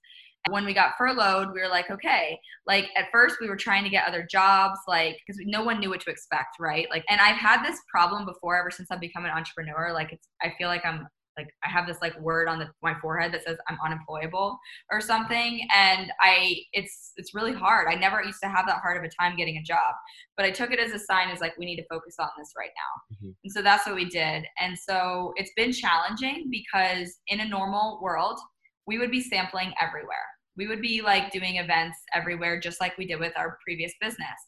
When we got furloughed, we were like, okay, like at first we were trying to get other jobs, like, because no one knew what to expect, right? Like, and I've had this problem before ever since I've become an entrepreneur. Like, it's, I feel like I'm like I have this like word on the, my forehead that says I'm unemployable or something and I it's it's really hard. I never used to have that hard of a time getting a job, but I took it as a sign as like we need to focus on this right now. Mhm. And so that's what we did. And so it's been challenging because in a normal world, we would be sampling everywhere. We would be like doing events everywhere just like we did with our previous business.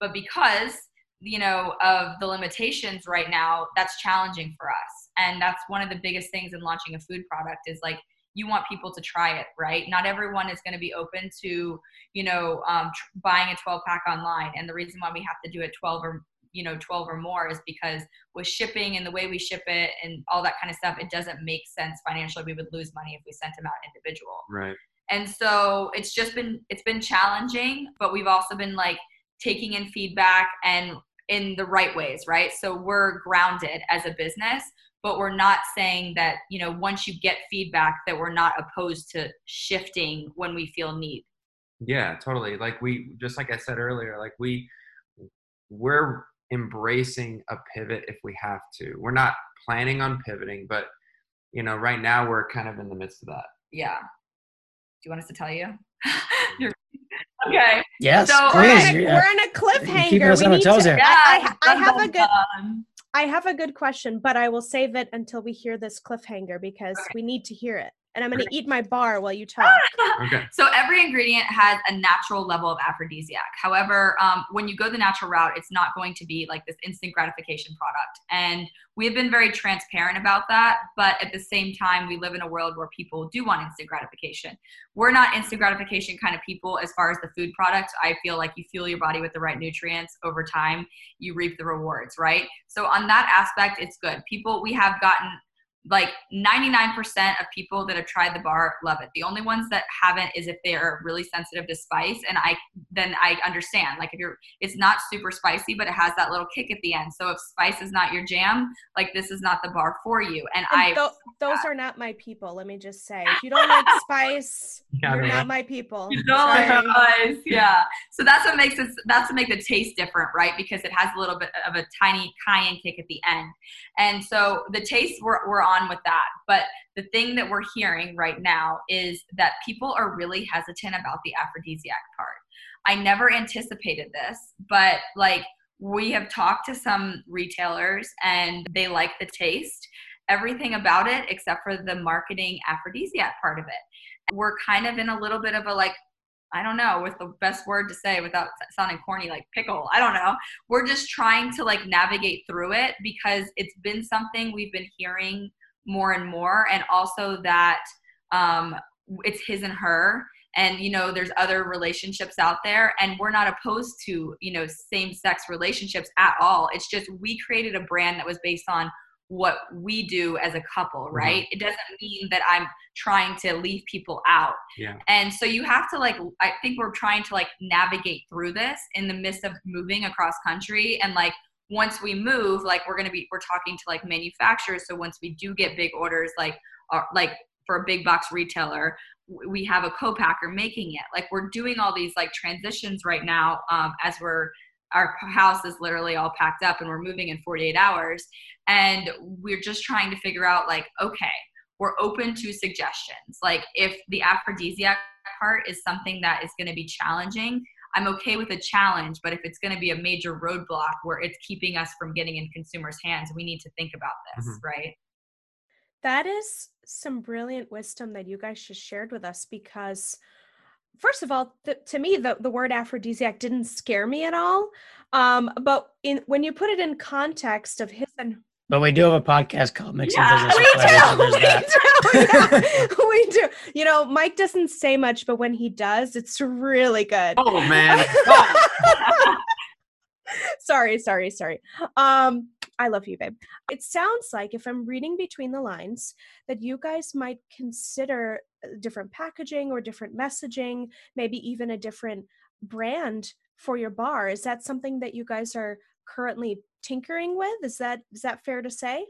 But because you know of the limitations right now that's challenging for us and that's one of the biggest things in launching a food product is like you want people to try it right? Not everyone is going to be open to you know um, tr- buying a 12 pack online. And the reason why we have to do it 12 or you know 12 or more is because with shipping and the way we ship it and all that kind of stuff it doesn't make sense financially. We would lose money if we sent them out individual. Right. and so it's just been it's been challenging but we've also been like taking in feedback and in the right ways right? So we're grounded as a business but we're not saying that you know once you get feedback that we're not opposed to shifting when we feel need Yeah, totally. Like we just like I said earlier, like we we're embracing a pivot if we have to. We're not planning on pivoting, but you know, right now we're kind of in the midst of that. yeah do you want us to tell you You're- okay Yes, So, We're please. in a, Yeah. we're in a cliffhanger. keeping us We on our need toes to- here. I, I, I have a good dun, dun. I have a good question, but I will save it until we hear this cliffhanger because Okay. we need to hear it. And I'm going to eat my bar while you talk. Okay. So every ingredient has a natural level of aphrodisiac. However, um, when you go the natural route, it's not going to be like this instant gratification product. And we have been very transparent about that. But at the same time, we live in a world where people do want instant gratification. We're not instant gratification kind of people as far as the food product. I feel like you fuel your body with the right nutrients over time, you reap the rewards, right? So on that aspect, it's good. People, we have gotten like 99% of people that have tried the bar love it. The only ones that haven't is if they are really sensitive to spice. And I then I understand. Like if you're it's not super spicy, but it has that little kick at the end. So if spice is not your jam, like this is not the bar for you. And, And I tho- those are not my people. Let me just say, if you don't like spice, Yeah, you're right. not my people. You don't like spice, yeah. So that's what makes it. That's what makes the taste different, right? Because it has a little bit of a tiny cayenne kick at the end, and so the taste we're we're on with that. But the thing that we're hearing right now is that people are really hesitant about the aphrodisiac part. I never anticipated this, but like we have talked to some retailers and they like the taste, everything about it except for the marketing aphrodisiac part of it we're kind of in a little bit of a like I don't know what's the best word to say without sounding corny, like pickle. I don't know. We're just trying to like navigate through it because it's been something we've been hearing more and more, and also that um, it's his and her, and you know there's other relationships out there, and we're not opposed to you know same-sex relationships at all. It's just we created a brand that was based on what we do as a couple, right? It doesn't mean that I'm trying to leave people out. Yeah. And so you have to like I think we're trying to like navigate through this in the midst of moving across country and like once we move, like we're gonna be we're talking to like manufacturers. So once we do get big orders, like uh, like for a big box retailer, we have a co-packer making it. Like we're doing all these like transitions right now um, as we're our house is literally all packed up and we're moving in 48 hours and we're just trying to figure out like okay we're open to suggestions like if the aphrodisiac part is something that is going to be challenging i'm okay with a challenge but if it's going to be a major roadblock where it's keeping us from getting in consumers hands we need to think about this mm-hmm. right that is some brilliant wisdom that you guys just shared with us because first of all th- to me the, the word aphrodisiac didn't scare me at all um, but in when you put it in context of his and but we do have a podcast called Mixing yeah, Business with Pleasure. So we, do, yeah, we do. You know, Mike doesn't say much, but when he does, it's really good. Oh man. sorry, sorry, sorry. Um, I love you, babe. It sounds like, if I'm reading between the lines, that you guys might consider uh, different packaging or different messaging, maybe even a different brand for your bar. Is that something that you guys are currently tinkering with? Is that is that fair to say?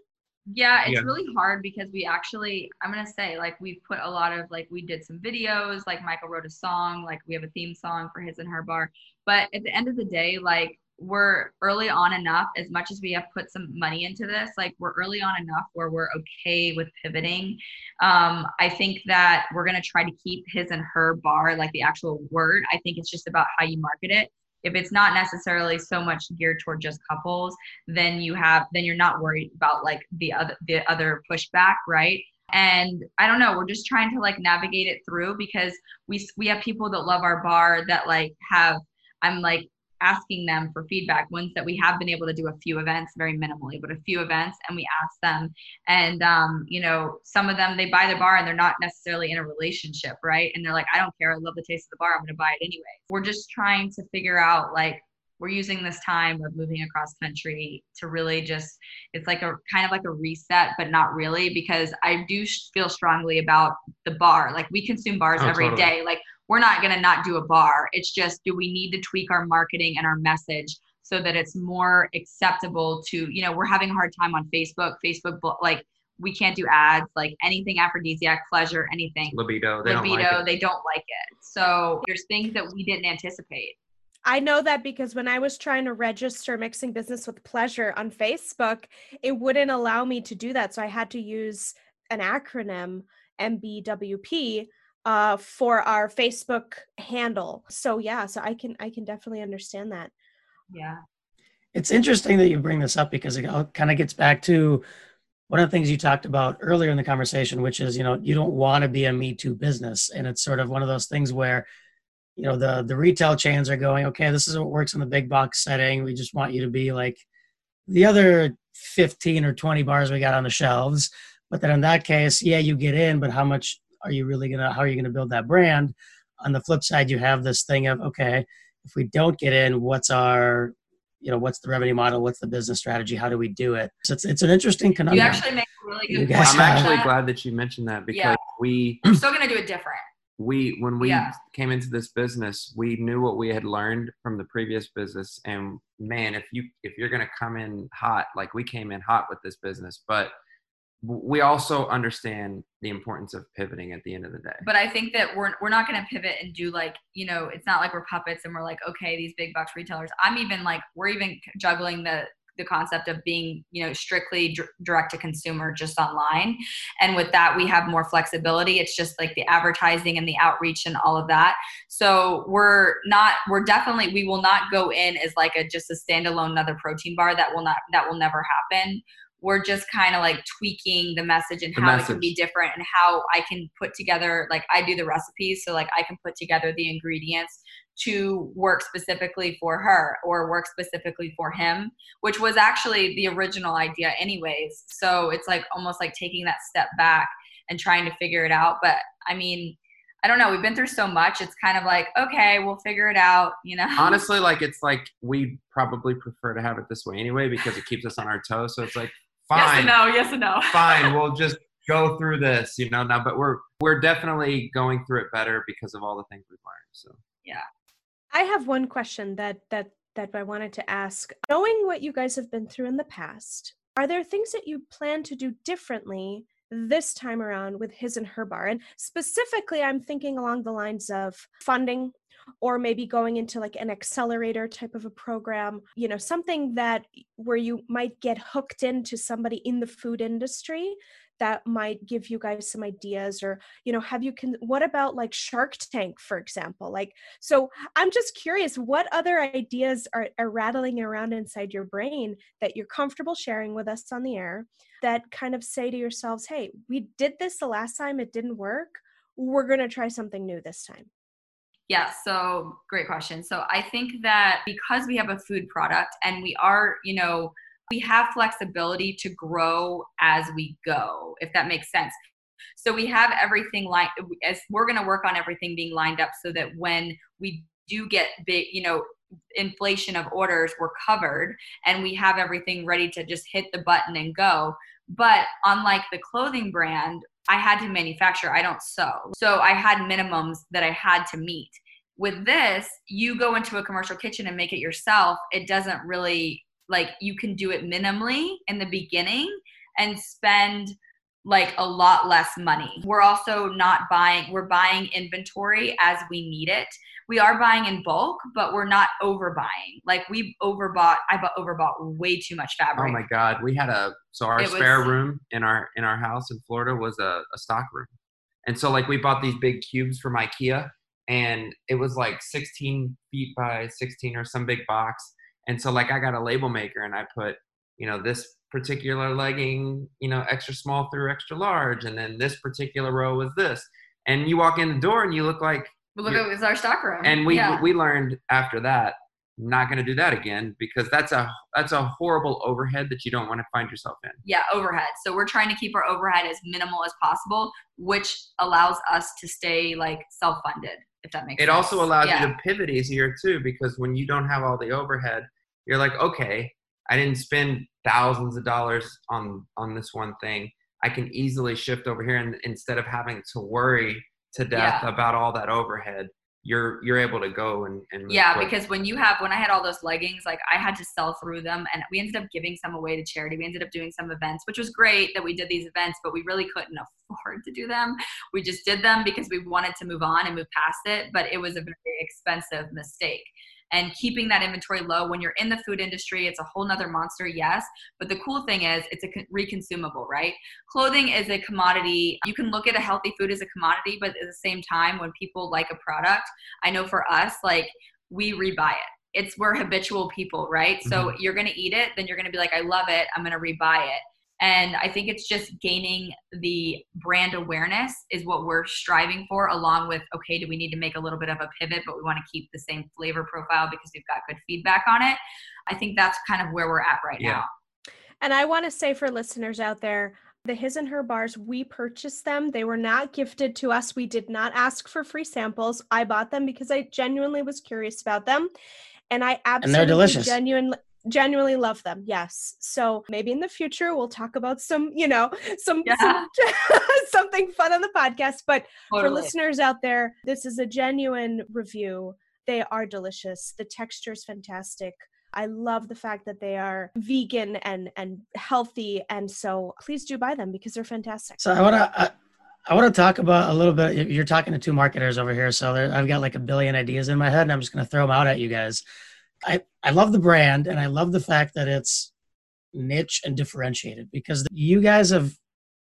Yeah, it's yeah. really hard because we actually, I'm gonna say, like we've put a lot of like we did some videos, like Michael wrote a song, like we have a theme song for his and her bar. But at the end of the day, like we're early on enough as much as we have put some money into this like we're early on enough where we're okay with pivoting um, i think that we're going to try to keep his and her bar like the actual word i think it's just about how you market it if it's not necessarily so much geared toward just couples then you have then you're not worried about like the other the other pushback right? And i don't know we're just trying to like navigate it through because we we have people that love our bar that like have i'm like asking them for feedback ones that we have been able to do a few events very minimally but a few events and we ask them. And um, you know some of them they buy the bar and they're not necessarily in a relationship right? And they're like i don't care. I love the taste of the bar. I'm going to buy it anyway. We're just trying to figure out like we're using this time of moving across country to really just it's like a kind of like a reset but not really because i do feel strongly about the bar. Like we consume bars oh, every totally. day. like we're not going to not do a bar. It's just, do we need to tweak our marketing and our message so that it's more acceptable to, you know, we're having a hard time on Facebook. Facebook, like, we can't do ads, like anything aphrodisiac, pleasure, anything. Libido, they Libido, don't like they don't like it. So there's things that we didn't anticipate. I know that because when I was trying to register mixing business with pleasure on Facebook, it wouldn't allow me to do that. So I had to use an acronym MBWP uh, for our Facebook handle. So yeah, so I can I can definitely understand that. Yeah. It's interesting that you bring this up because it kind of gets back to one of the things you talked about earlier in the conversation, which is you know you don't want to be a Me Too business, and it's sort of one of those things where you know the the retail chains are going, okay, this is what works in the big box setting. We just want you to be like the other 15 or 20 bars we got on the shelves. But then in that case, yeah, you get in, but how much are you really gonna how are you gonna build that brand? On the flip side you have this thing of okay if we don't get in what's our you know what's the revenue model? What's the business strategy? How do we do it? So it's, it's an interesting conundrum. You actually make a really good point. i'm actually glad that you mentioned that because yeah. we we're still going to do it different. we when we yeah. came into this business we knew what we had learned from the previous business. And man if you if you're going to come in hot like we came in hot with this business. But we also understand the importance of pivoting at the end of the day. But I think that we're we're not going to pivot and do like you know it's not like we're puppets and we're like okay these big box retailers. I'm even like we're even juggling the the concept of being you know strictly direct to consumer just online. And with that we have more flexibility. It's just like the advertising and the outreach and all of that. So we're not we're definitely we will not go in as like a just a standalone another protein bar. That will not that will never happen we're just kind of like tweaking the message and the how message. it can be different and how I can put together like I do the recipes so like I can put together the ingredients to work specifically for her or work specifically for him which was actually the original idea anyways so it's like almost like taking that step back and trying to figure it out but I mean I don't know. We've been through so much. It's kind of like, okay, we'll figure it out, you know? Honestly, like, it's like we probably prefer to have it this way anyway because it keeps us on our toes. So it's like, fine. Yes and no. Yes and no. fine. We'll just go through this, you know. Now, but we're we're definitely going through it better because of all the things we've learned. So yeah. I have one question that that that I wanted to ask. Knowing what you guys have been through in the past, are there things that you plan to do differently this time around with his and her bar? And specifically, I'm thinking along the lines of funding or maybe going into like an accelerator type of a program, you know, something that where you might get hooked into somebody in the food industry that might give you guys some ideas or you know have you can what about like shark tank for example? Like so i'm just curious what other ideas are, are rattling around inside your brain that you're comfortable sharing with us on the air that kind of say to yourselves hey we did this the last time it didn't work. We're going to try something new this time yeah, so great question. So I think that because we have a food product and we are, you know, we have flexibility to grow as we go, if that makes sense. So we have everything like as we're going to work on everything being lined up so that when we do get big, you know, inflation of orders, we're covered and we have everything ready to just hit the button and go. But unlike the clothing brand, I had to manufacture, I don't sew. So I had minimums that I had to meet. With this, you go into a commercial kitchen and make it yourself. It doesn't really like you can do it minimally in the beginning and spend like a lot less money. We're also not buying, we're buying inventory as we need it. We are buying in bulk, but we're not overbuying. Like we overbought, I bought overbought way too much oh fabric. Oh my God. We had a, so our it spare was, room in our, in our house in Florida was a, a stock room. And so like we bought these big cubes from Ikea and it was like 16 feet by 16 or some big box and so like I got a label maker and I put, you know, this particular legging, you know, extra small through extra large, and then this particular row was this. And you walk in the door and you look like look at it's our stock room. And we yeah. we learned after that not going to do that again because that's a that's a horrible overhead that you don't want to find yourself in. Yeah, overhead. So we're trying to keep our overhead as minimal as possible, which allows us to stay like self-funded if that makes it sense. also allows yeah. you to pivot easier too because when you don't have all the overhead you're like okay i didn't spend thousands of dollars on on this one thing i can easily shift over here and instead of having to worry to death yeah. about all that overhead you're you're able to go and, and yeah quick. because when you have when i had all those leggings like i had to sell through them and we ended up giving some away to charity we ended up doing some events which was great that we did these events but we really couldn't afford to do them we just did them because we wanted to move on and move past it but it was a very expensive mistake and keeping that inventory low when you're in the food industry it's a whole nother monster yes. But the cool thing is it's a reconsumable right? Clothing is a commodity. You can look at a healthy food as a commodity but at the same time when people like a product i know for us like we rebuy it. It's we're habitual people right? Mm-hmm. so you're going to eat it then you're going to be like i love it i'm going to rebuy it and I think it's just gaining the brand awareness is what we're striving for, along with okay, do we need to make a little bit of a pivot, but we want to keep the same flavor profile because we've got good feedback on it. I think that's kind of where we're at right yeah. now. And I want to say for listeners out there, the His and Her bars, we purchased them. They were not gifted to us. We did not ask for free samples. I bought them because I genuinely was curious about them. And I absolutely and they're delicious. genuinely genuinely love them yes so maybe in the future we'll talk about some you know some, yeah. some something fun on the podcast but totally. for listeners out there this is a genuine review they are delicious the texture is fantastic I love the fact that they are vegan and and healthy, and so please do buy them because they're fantastic. So I want to I, I want to talk about a little bit. You're talking to two marketers over here, so I've got like a billion ideas in my head, and I'm just going to throw them out at you guys. I, I love the brand and I love the fact that it's niche and differentiated because you guys have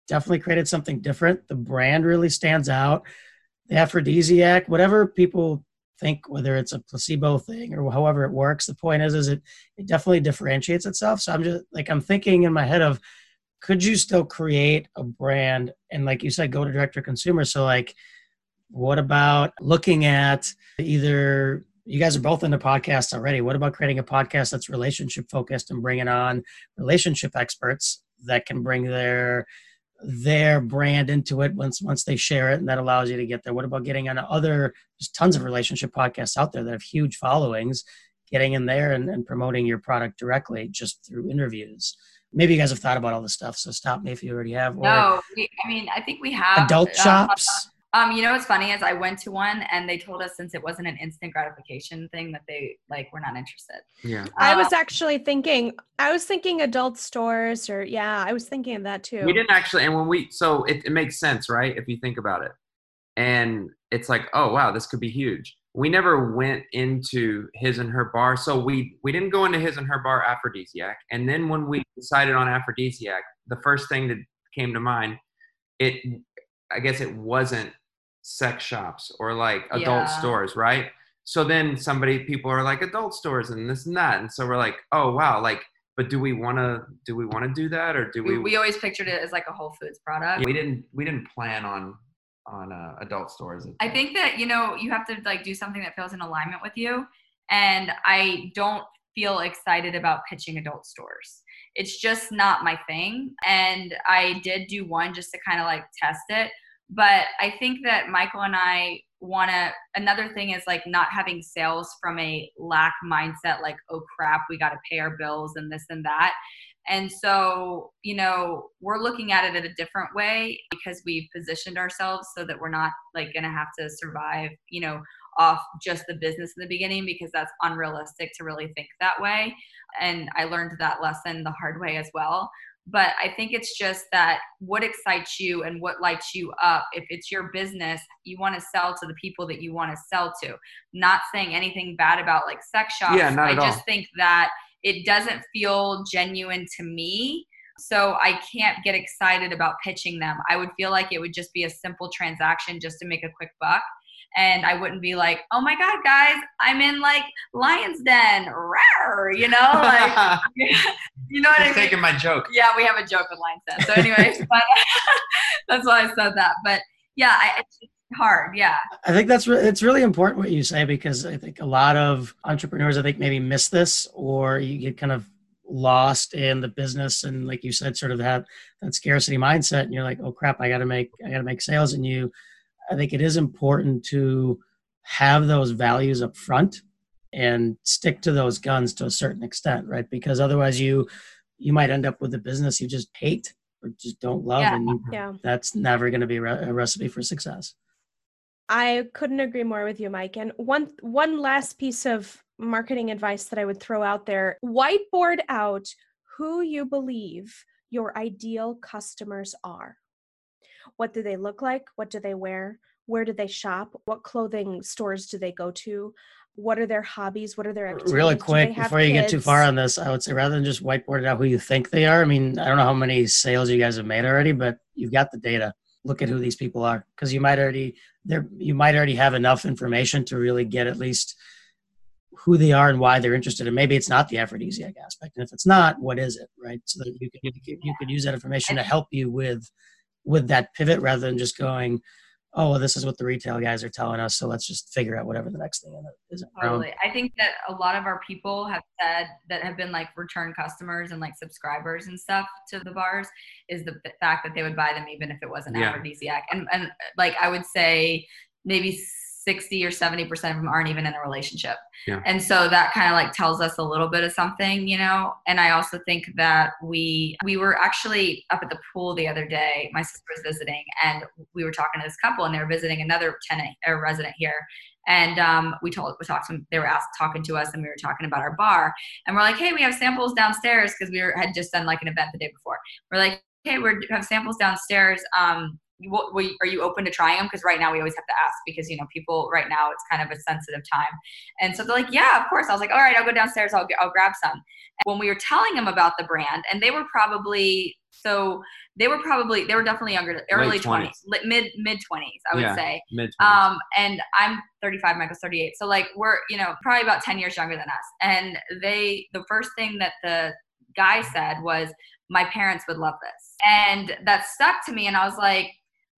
definitely created something different. The brand really stands out. The aphrodisiac, whatever people think, whether it's a placebo thing or however it works, the point is, is it, it definitely differentiates itself. So I'm just like, I'm thinking in my head of, could you still create a brand and like you said, go to direct to consumer? So like, what about looking at either you guys are both into podcasts already. What about creating a podcast that's relationship focused and bringing on relationship experts that can bring their their brand into it once once they share it and that allows you to get there? What about getting on other there's tons of relationship podcasts out there that have huge followings getting in there and, and promoting your product directly just through interviews? Maybe you guys have thought about all this stuff so stop me if you already have or no we, i mean i think we have adult uh, shops Um, you know what's funny is I went to one and they told us since it wasn't an instant gratification thing that they like were not interested. Yeah. I Uh, was actually thinking, I was thinking adult stores, or yeah, I was thinking of that too. We didn't actually, and when we, so it, it makes sense, right? If you think about it. And it's like, oh, wow, this could be huge. We never went into his and her bar. So we, we didn't go into his and her bar aphrodisiac. And then when we decided on aphrodisiac, the first thing that came to mind, it, I guess it wasn't sex shops or like adult Yeah. stores, right? So then somebody, people are like adult stores and this and that. And so we're like, oh, wow, like, but do we want to, do we want to do that? Or do we, we, we always pictured it as like a Whole Foods product. yeah, we didn't we didn't plan on on uh, adult stores. I think that you know you have to like do something that feels in alignment with you, and I don't feel excited about pitching adult stores. It's just not my thing, and I did do one just to kind of like test it. But I think that Michael and I want to. Another thing is like not having sales from a lack mindset, like oh crap, we got to pay our bills and this and that. And so, you know, we're looking at it in a different way because we've positioned ourselves so that we're not like to have to survive, you know, off just the business in the beginning because that's unrealistic to really think that way. And I learned that lesson the hard way as well. But I think it's just that what excites you and what lights you up. If it's your business, you want to sell to the people that you want to sell to. Not saying anything bad about like sex shops. Yeah, not I at just all. think that it doesn't feel genuine to me. So I can't get excited about pitching them. I would feel like it would just be a simple transaction just to make a quick buck. And I wouldn't be like, oh my God, guys, I'm in like Lion's Den. Rawr, you know, like, you know what I Just mean? taking my joke. yeah, we have a joke with Lion's Den. So, anyways, but that's why I said that. But yeah, I, it's hard. Yeah. I think that's re- it's really important what you say because I think a lot of entrepreneurs I think maybe miss this or you get kind of lost in the business and like you said sort of have that scarcity mindset and you're like oh crap I got to make I got to make sales and you I think it is important to have those values up front and stick to those guns to a certain extent right because otherwise you you might end up with a business you just hate or just don't love Yeah. and Yeah. that's never going to be a recipe for success I couldn't agree more with you, Mike. And one one last piece of marketing advice that I would throw out there: whiteboard out who you believe your ideal customers are. What do they look like? What do they wear? Where do they shop? What clothing stores do they go to? What are their hobbies? What are their activities? really quick before you get too far on this i would say rather than just whiteboard it out who you think they are i mean i don't know how many sales you guys have made already but you've got the data look at who these people are because you might already there you might already have enough information to really get at least who they are and why they're interested and maybe it's not the aphrodisiac aspect and if it's not what is it right so that you can you can, you can use that information to help you with with that pivot rather than just going oh well this is what the retail guys are telling us so let's just figure out whatever the next thing is Totally. I think that a lot of our people have said that have been like return customers and like subscribers and stuff to the bars is the fact that they would buy them even if it wasn't Yeah. aphrodisiac. And and like I would say maybe 60 or 70% of them aren't even in a relationship. Yeah. And so that kind of like tells us a little bit of something, you know. And I also think that we we were actually up at the pool the other day. My sister was visiting and we were talking to this couple and they were visiting another tenant or resident here and um, we told we talked to them they were asked talking to us and we were talking about our bar and we're like hey we have samples downstairs because we were, had just done like an event the day before we're like hey we have samples downstairs um, what, are you open to trying them because right now we always have to ask because you know people right now it's kind of a sensitive time and so they're like yeah of course i was like all right i'll go downstairs i'll, I'll grab some and when we were telling them about the brand and they were probably so they were probably they were definitely younger early 20s. 20s li- mid mid 20s i would Yeah. say Mid. um, and I'm 35, Michael's 38. So like we're, you know, probably about 10 years younger than us. And they, the first thing that the guy said was, my parents would love this. And that stuck to me. And I was like,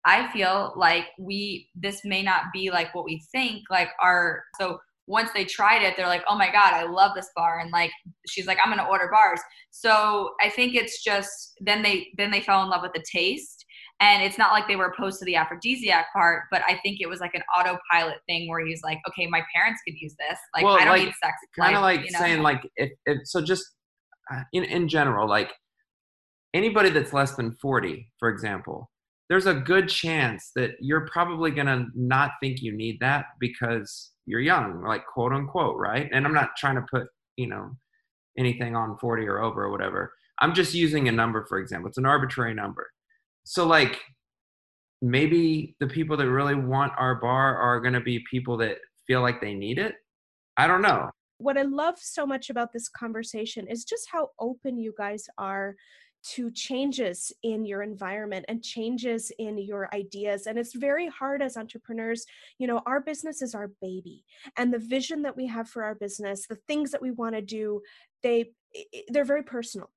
I feel like we, this may not be like what we think, like our, so once they tried it, they're like, oh my God, I love this bar. And like, she's like, I'm going to order bars. So I think it's just, then they, then they fell in love with the taste and it's not like they were opposed to the aphrodisiac part but i think it was like an autopilot thing where he's like okay my parents could use this like Well, i don't like, need sex kind of like you know? saying like if, if so just uh, in in general like anybody that's less than 40 for example there's a good chance that you're probably going to not think you need that because you're young, like quote unquote, right? And I'm not trying to put, you know, anything on 40 or over or whatever. I'm just using a number, for example. It's an arbitrary number. So, like, maybe the people that really want our bar are going to be people that feel like they need it. I don't know. What I love so much about this conversation is just how open you guys are to changes in your environment and changes in your ideas and it's very hard as entrepreneurs you know our business is our baby and the vision that we have for our business the things that we want to do they they're very personal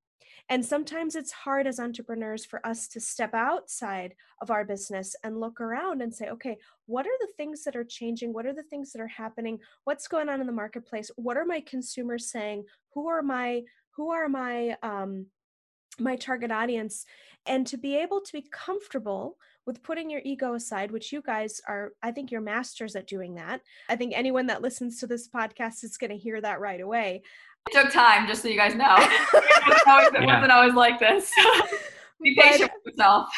and sometimes it's hard as entrepreneurs for us to step outside of our business and look around and say, okay, what are the things that are changing? What are the things that are happening? What's going on in the marketplace? What are my consumers saying? Who are my who are my um, my target audience and to be able to be comfortable with putting your ego aside which you guys are i think you're masters at doing that. I think anyone that listens to this podcast is going to hear that right away. It took time just so you guys know. It, always, it yeah. wasn't always like this. Be patient but, with yourself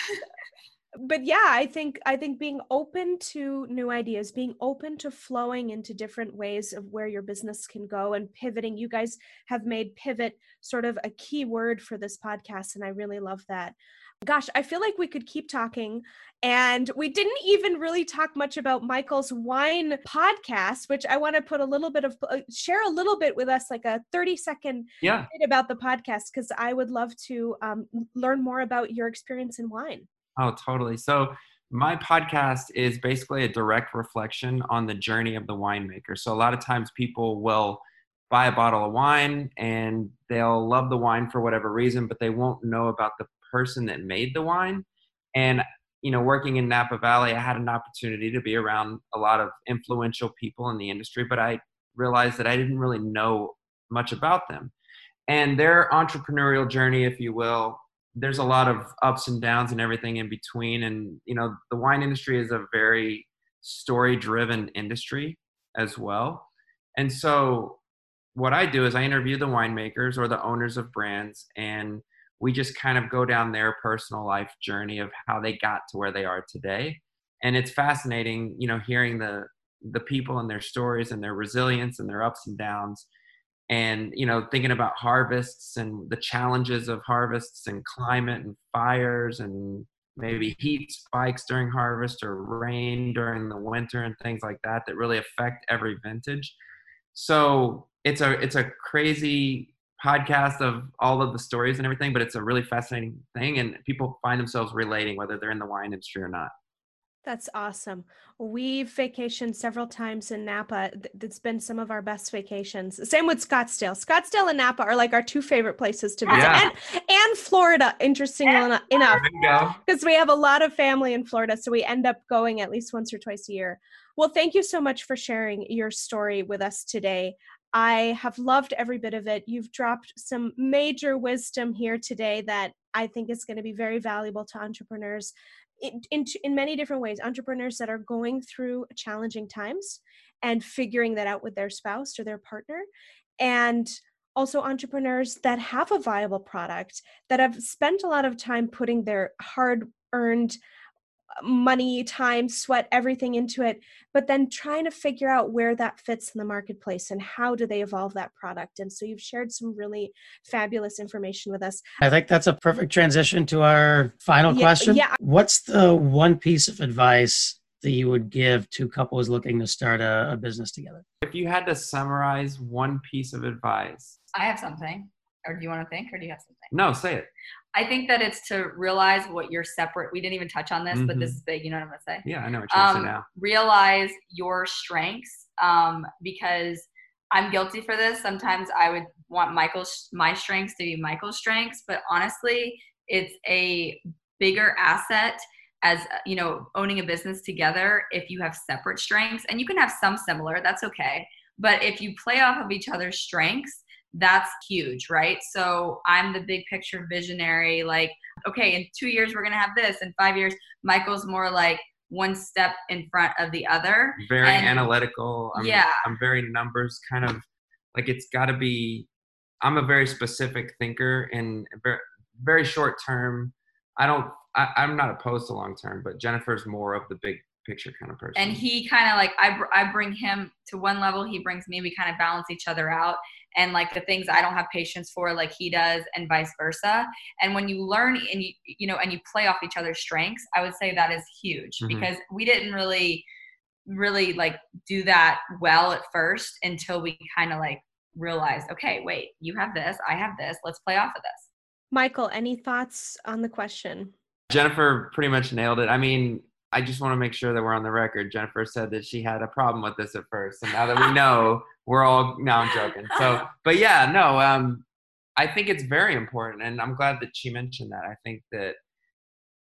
but yeah i think i think being open to new ideas being open to flowing into different ways of where your business can go and pivoting. You guys have made pivot sort of a key word for this podcast and i really love that. Gosh i feel like we could keep talking and we didn't even really talk much about michael's wine podcast which i want to put a little bit of uh, share a little bit with us like a 30 second yeah. bit about the podcast because i would love to um, learn more about your experience in wine Oh, totally. So my podcast is basically a direct reflection on the journey of the winemaker. So a lot of times people will buy a bottle of wine and they'll love the wine for whatever reason, but they won't know about the person that made the wine. And you know, working in Napa Valley, I had an opportunity to be around a lot of influential people in the industry, but I realized that I didn't really know much about them. And their entrepreneurial journey, if you will, there's a lot of ups and downs and everything in between. And you know the wine industry is a very story driven industry as well. And so what i do is i interview the winemakers or the owners of brands and we just kind of go down their personal life journey of how they got to where they are today. And it's fascinating you know hearing the the people and their stories and their resilience and their ups and downs and you know thinking about harvests and the challenges of harvests and climate and fires and maybe heat spikes during harvest or rain during the winter and things like that that really affect every vintage. So it's a it's a crazy podcast of all of the stories and everything but it's a really fascinating thing and people find themselves relating whether they're in the wine industry or not that's awesome. We've vacationed several times in Napa. It's been some of our best vacations. Same with Scottsdale. Scottsdale and Napa are like our two favorite places to visit. Yeah. And, and Florida, interestingly enough, because we have a lot of family in Florida. So we end up going at least once or twice a year. Well, thank you so much for sharing your story with us today. I have loved every bit of it. You've dropped some major wisdom here today that I think is going to be very valuable to entrepreneurs in, in, in many different ways entrepreneurs that are going through challenging times and figuring that out with their spouse or their partner and also entrepreneurs that have a viable product that have spent a lot of time putting their hard earned money, time, sweat, everything into it, but then trying to figure out where that fits in the marketplace and how do they evolve that product. And so you've shared some really fabulous information with us. I think that's a perfect transition to our final yeah, question. Yeah. What's the one piece of advice that you would give to couples looking to start a, a business together? If you had to summarize one piece of advice, I have something. Or do you want to think, or do you have something? No, say it. I think that it's to realize what you're separate. We didn't even touch on this, mm-hmm. but this mm-hmm. is big. You know what I'm gonna say? Yeah, I know what you're um, saying now. Realize your strengths, um, because I'm guilty for this. Sometimes I would want Michael's my strengths to be Michael's strengths, but honestly, it's a bigger asset as you know owning a business together if you have separate strengths and you can have some similar that's okay but if you play off of each other's strengths that's huge, right? So I'm the big picture visionary, like, okay, in two years we're gonna have this, in five years, Michael's more like one step in front of the other. Very and, analytical. I'm, yeah. I'm very numbers kind of like it's gotta be I'm a very specific thinker and very, very short term. I don't. I, I'm not opposed to long term, but Jennifer's more of the big picture kind of person. and he kind of like I, br- I bring him to one level he brings me we kind of balance each other out and like the things i don't have patience for like he does and vice versa and when you learn and you you know and you play off each other's strengths i would say that is huge Mhm. because we didn't really really like do that well at first until we kind of like realized okay wait you have this i have this let's play off of this Michael, any thoughts on the question? Jennifer pretty much nailed it. I mean, I just want to make sure that we're on the record. Jennifer said that she had a problem with this at first, and now that we know, we're all now I'm joking. So, but yeah, no, um, I think it's very important, and I'm glad that she mentioned that. I think that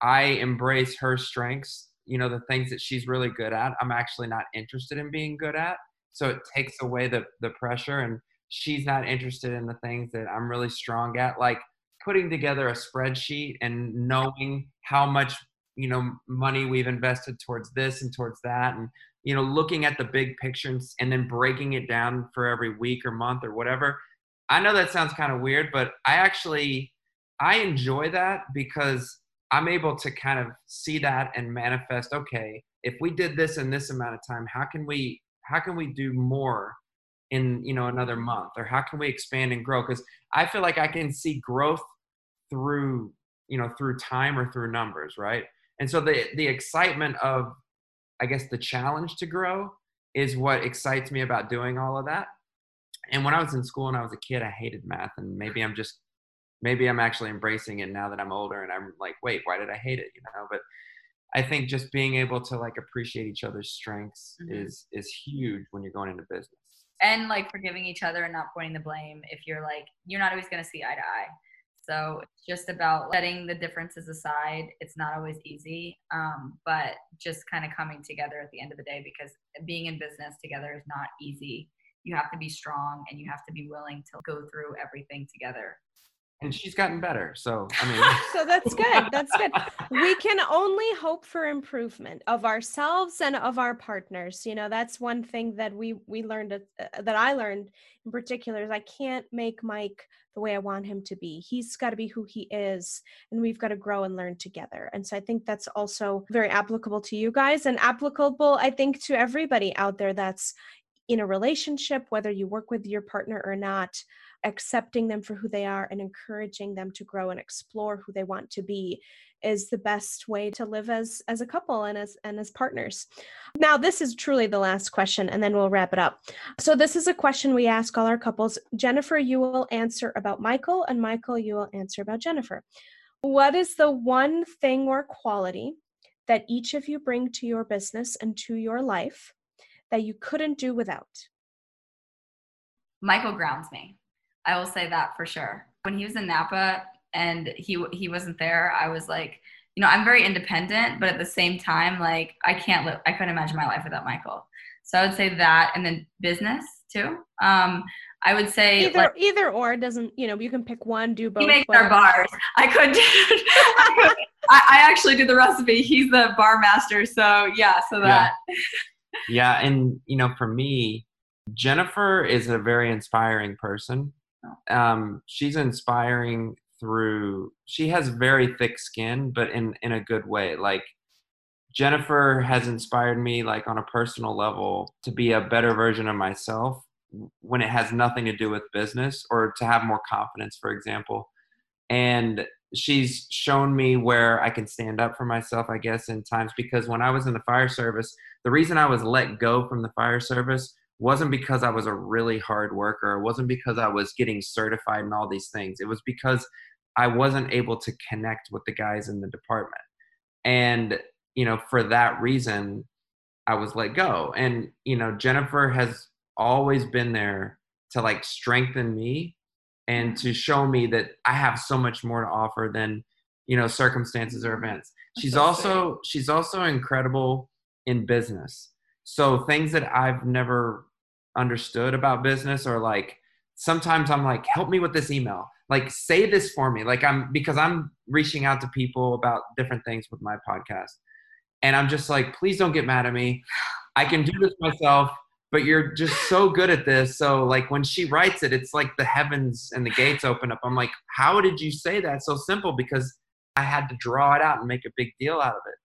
I embrace her strengths. You know, the things that she's really good at. I'm actually not interested in being good at, so it takes away the the pressure. And she's not interested in the things that I'm really strong at, like putting together a spreadsheet and knowing how much you know money we've invested towards this and towards that. And you know looking at the big picture and, and then breaking it down for every week or month or whatever i know that sounds kind of weird but i actually i enjoy that because i'm able to kind of see that and manifest okay if we did this in this amount of time how can we how can we do more in you know another month? Or how can we expand and grow? Because i feel like i can see growth through you know through time or through numbers right and so the the excitement of i guess the challenge to grow is what excites me about doing all of that. And when i was in school and i was a kid i hated math and maybe i'm just maybe i'm actually embracing it now that i'm older and i'm like wait why did i hate it? You know but i think just being able to like appreciate each other's strengths Mhm. is is huge when you're going into business. And like forgiving each other and not pointing the blame if you're like you're not always going to see eye to eye so it's just about letting the differences aside. It's not always easy um, but just kind of coming together at the end of the day because being in business together is not easy. You have to be strong and you have to be willing to go through everything together and she's gotten better so i mean So that's good. That's good. We can only hope for improvement of ourselves and of our partners. You know, that's one thing that we we learned at- uh, that I learned in particular is I can't make Mike the way I want him to be. He's got to be who he is, and we've got to grow and learn together. And so I think that's also very applicable to you guys and applicable, I think, to everybody out there that's in a relationship, whether you work with your partner or not accepting them for who they are and encouraging them to grow and explore who they want to be is the best way to live as as a couple and as and as partners. Now this is truly the last question and then we'll wrap it up. So this is a question we ask all our couples. Jennifer, you will answer about Michael and Michael you will answer about Jennifer. What is the one thing or quality that each of you bring to your business and to your life that you couldn't do without? michael grounds me i will say that for sure. When he was in napa and he he wasn't there i was like you know i'm very independent but at the same time like i can't live i couldn't imagine my life without michael. So i would say that and then business too. Um i would say either like, either or doesn't you know you can pick one do both he makes our bars. I could do I, I, I actually do the recipe. He's the bar master so yeah so Yeah. that. Yeah and you know for me jennifer is a very inspiring person um, she's inspiring through she has very thick skin but in in a good way. Like jennifer has inspired me like on a personal level to be a better version of myself when it has nothing to do with business or to have more confidence for example. And she's shown me where i can stand up for myself i guess in times because when i was in the fire service the reason i was let go from the fire service wasn't because I was a really hard worker. It wasn't because I was getting certified and all these things. It was because I wasn't able to connect with the guys in the department. And, you know, for that reason, I was let go. And, you know, Jennifer has always been there to like strengthen me and to show me that I have so much more to offer than, you know, circumstances or events. She's also she's also incredible in business. So things that I've never understood about business or like sometimes I'm like, help me with this email. Like say this for me. Like I'm because I'm reaching out to people about different things with my podcast. And I'm just like, please don't get mad at me. I can do this myself, but you're just so good at this. So like when she writes it, it's like the heavens and the gates open up. I'm like, how did you say that so simple? Because I had to draw it out and make a big deal out of it.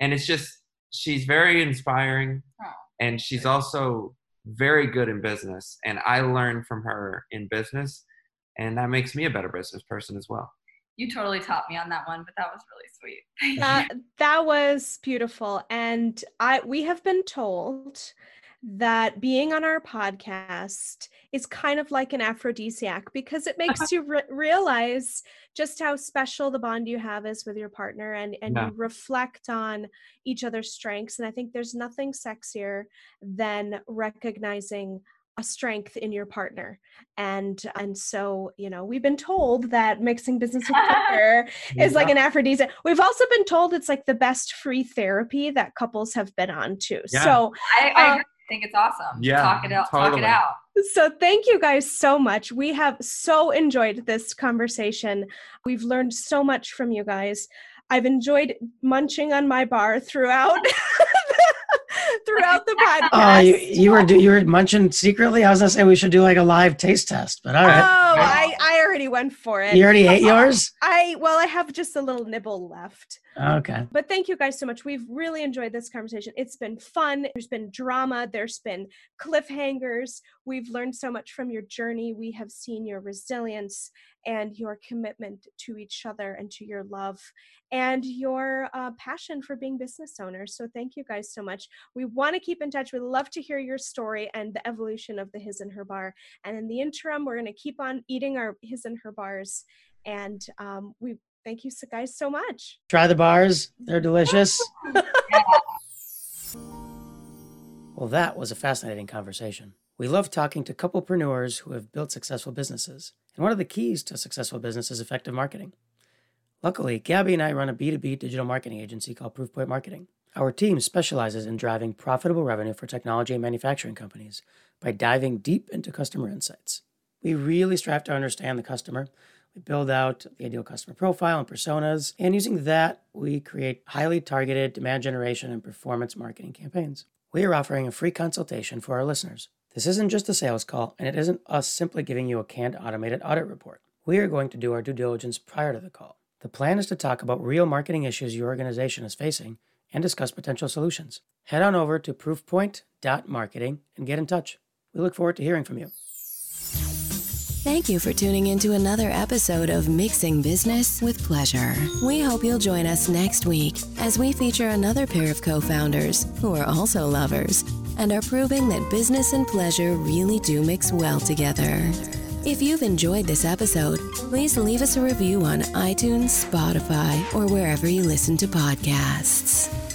And it's just, she's very inspiring. Oh. And she's also very good in business. And I learned from her in business. And that makes me a better business person as well. You totally taught me on that one, but that was really sweet. That that was beautiful and i we have been told that being on our podcast is kind of like an aphrodisiac because it makes uh-huh. you re- realize just how special the bond you have is with your partner and and Yeah. you reflect on each other's strengths and i think there's nothing sexier than recognizing a strength in your partner and and so you know we've been told that mixing business with pleasure is like an aphrodisiac. We've also been told it's like the best free therapy that couples have been on too. Yeah. So I, I Uh, think it's awesome. Yeah, talk it out. Talk it out. So thank you guys so much. We have so enjoyed this conversation. We've learned so much from you guys. I've enjoyed munching on my bar throughout throughout the oh, podcast. Oh, you, you were you were munching secretly. I was gonna say we should do like a live taste test, but all right. Oh, I, I already went for it. You already ate yours. I well, I have just a little nibble left. Okay. But thank you guys so much. We've really enjoyed this conversation. It's been fun. There's been drama. There's been cliffhangers. We've learned so much from your journey. We have seen your resilience and your commitment to each other and to your love and your uh, passion for being business owners. So thank you guys so much. We want to keep in touch. We'd love to hear your story and the evolution of the His and Her Bar. And in the interim, we're going to keep on eating our His and Her Bars. And um, we thank you so guys so much. Try the bars. They're delicious. Well, that was a fascinating conversation. We love talking to couplepreneurs who have built successful businesses. And one of the keys to a successful business is effective marketing. Luckily, Gabby and I run a B2B digital marketing agency called Proofpoint Marketing. Our team specializes in driving profitable revenue for technology and manufacturing companies by diving deep into customer insights. We really strive to understand the customer. We build out the ideal customer profile and personas, and using that, we create highly targeted demand generation and performance marketing campaigns. We are offering a free consultation for our listeners. This isn't just a sales call, and it isn't us simply giving you a canned automated audit report. We are going to do our due diligence prior to the call. The plan is to talk about real marketing issues your organization is facing and discuss potential solutions. Head on over to proofpoint.marketing and get in touch. We look forward to hearing from you. Thank you for tuning into another episode of Mixing Business with Pleasure. We hope you'll join us next week as we feature another pair of co founders who are also lovers and are proving that business and pleasure really do mix well together. If you've enjoyed this episode, please leave us a review on iTunes, Spotify, or wherever you listen to podcasts.